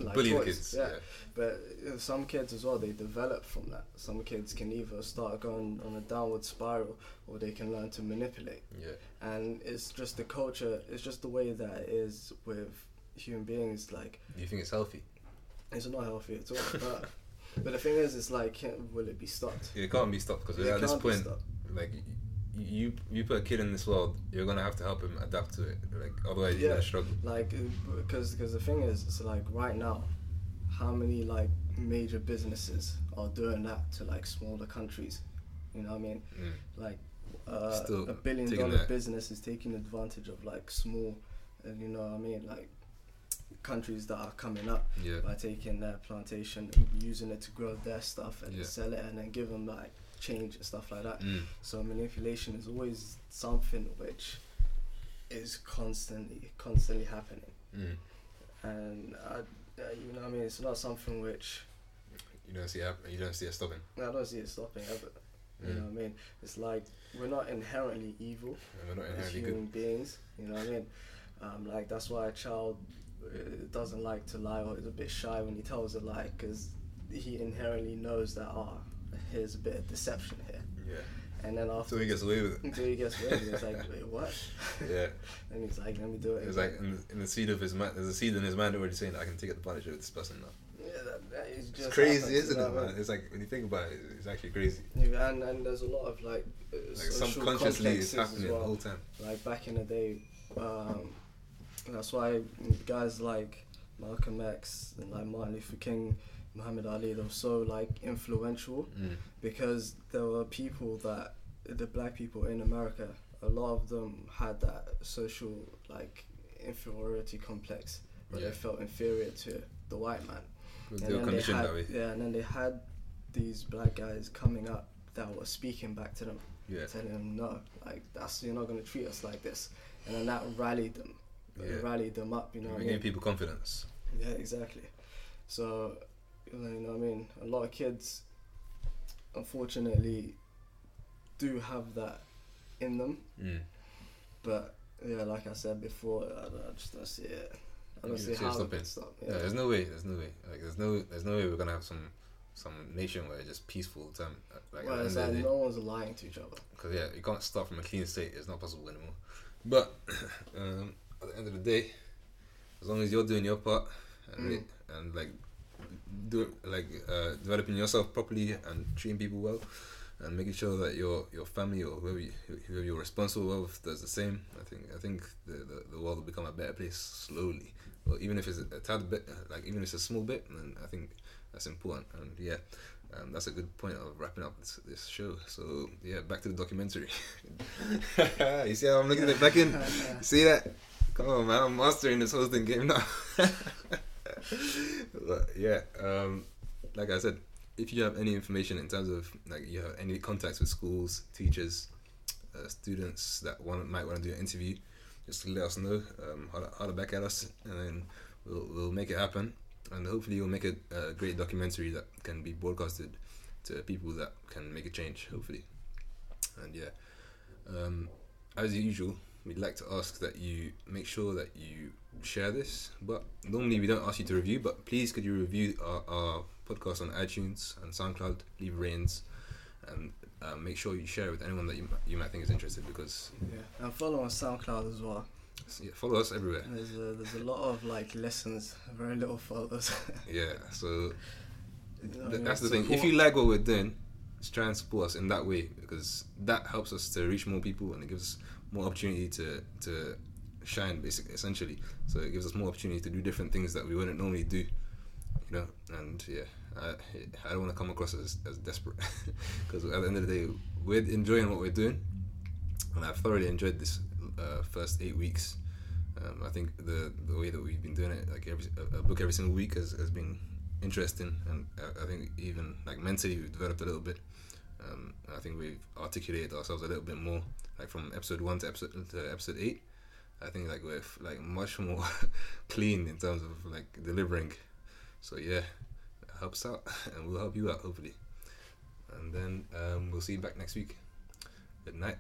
like bully toys. kids yeah. yeah. But uh, some kids as well, they develop from that. Some kids can either start going on a downward spiral or they can learn to manipulate. yeah And it's just the culture, it's just the way that it is with human beings. Like, do you think it's healthy it's not healthy at all. but, but the thing is, it's like, will it be stopped? it can't be stopped because at this point like you you put a kid in this world you're gonna have to help him adapt to it like otherwise Yeah. gonna struggle Like, because because the thing is, it's like right now, how many like major businesses are doing that to like smaller countries? You know what I mean? Mm. Like, uh, a billion dollar that- business is taking advantage of like small, and you know what I mean? Like, countries that are coming up Yeah. by taking their plantation, using it to grow their stuff and Yeah. sell it, and then give them like change and stuff like that. Mm. So manipulation is always something which is constantly, constantly happening, Mm. and I, uh, you know, what I mean, it's not something which You don't see it. You don't see it stopping. I don't see it stopping ever. You Mm. know what I mean? It's like we're not inherently evil we're not as inherently human good. beings. You know what I mean? Um, like that's why a child doesn't like to lie or is a bit shy when he tells a lie because he inherently knows that oh, here's a bit of deception here. Yeah. And then after So he gets away with it. until he gets ready, it's like wait what? Yeah. And he's like let me do it. It's like in the, in the seed of his mind. There's a seed in his mind already saying, "I can take advantage of this person now." yeah, that, that is just It's crazy, isn't it, know what I man? It's like when you think about it, it's actually crazy. Yeah, and and there's a lot of like, uh, Like social subconsciously, it's happening well. the whole time. like back in the day. Um, that's why guys like Malcolm X and like Martin Luther King, Muhammad Ali, they were so like influential Mm. because there were people that the black people in America, a lot of them had that social like inferiority complex where Yeah. they felt inferior to the white man. They And then conditioned had. Yeah, and then they had these black guys coming up that were speaking back to them Yeah. telling them no, like that's you're not gonna treat us like this, and then that rallied them, Yeah. rallied them up. You know Giving people confidence. Yeah, exactly. So, you know what I mean. A lot of kids, unfortunately, do have that in them, Mm. but yeah, like I said before, I, I just don't see it. I don't see how it stop. Yeah. there's no way. There's no way. Like, there's no, there's no way we're gonna have some, some nation where it's just peaceful time. Like, well, it's like no one's lying to each other. Because yeah, you can't start from a clean state. It's not possible anymore. But um, at the end of the day, as long as you're doing your part and Mm. and like do it, like uh, developing yourself properly and treating people well, and making sure that your your family or whoever you, whoever you're responsible of does the same. I think I think the, the, the world will become a better place slowly. Well, even if it's a, a tad bit, like even if it's a small bit, then I think that's important. And yeah, um, that's a good point of wrapping up this, this show. So yeah, back to the documentary. you see how I'm looking at it back in? See that? Come on, man! I'm mastering this hosting game now. yeah, um, like I said, if you have any information in terms of like you have any contacts with schools, teachers, uh, students that want might want to do an interview, just let us know. Um, holler, holler back at us, and then we'll we'll make it happen. And hopefully, we'll make a, a great documentary that can be broadcasted to people that can make a change. Hopefully, and yeah, um, as usual, we'd like to ask that you make sure that you share this. But normally, we don't ask you to review, but please could you review our, our podcast on iTunes and SoundCloud, leave ratings, and uh, make sure you share it with anyone that you, you might think is interested because Yeah, and follow on SoundCloud as well. yeah, follow us everywhere. There's a, there's a lot of like lessons, very little followers. Yeah, so Th- yeah, that's the thing. If you like what we're doing, just try and support us in that way because that helps us to reach more people and it gives us more opportunity to to shine, basically, essentially. So it gives us more opportunity to do different things that we wouldn't normally do, you know. And yeah, I I don't want to come across as as desperate because at the end of the day, we're enjoying what we're doing, and I've thoroughly enjoyed this uh, first eight weeks. Um, I think the the way that we've been doing it, like every a, book every single week, has, has been interesting, and I, I think even like mentally we've developed a little bit. Um, I think we've articulated ourselves a little bit more, like from episode one to episode to episode eight. I think like we're f- like much more clean in terms of like delivering. So yeah, help us out, and we'll help you out hopefully. And then um, we'll see you back next week. Good night.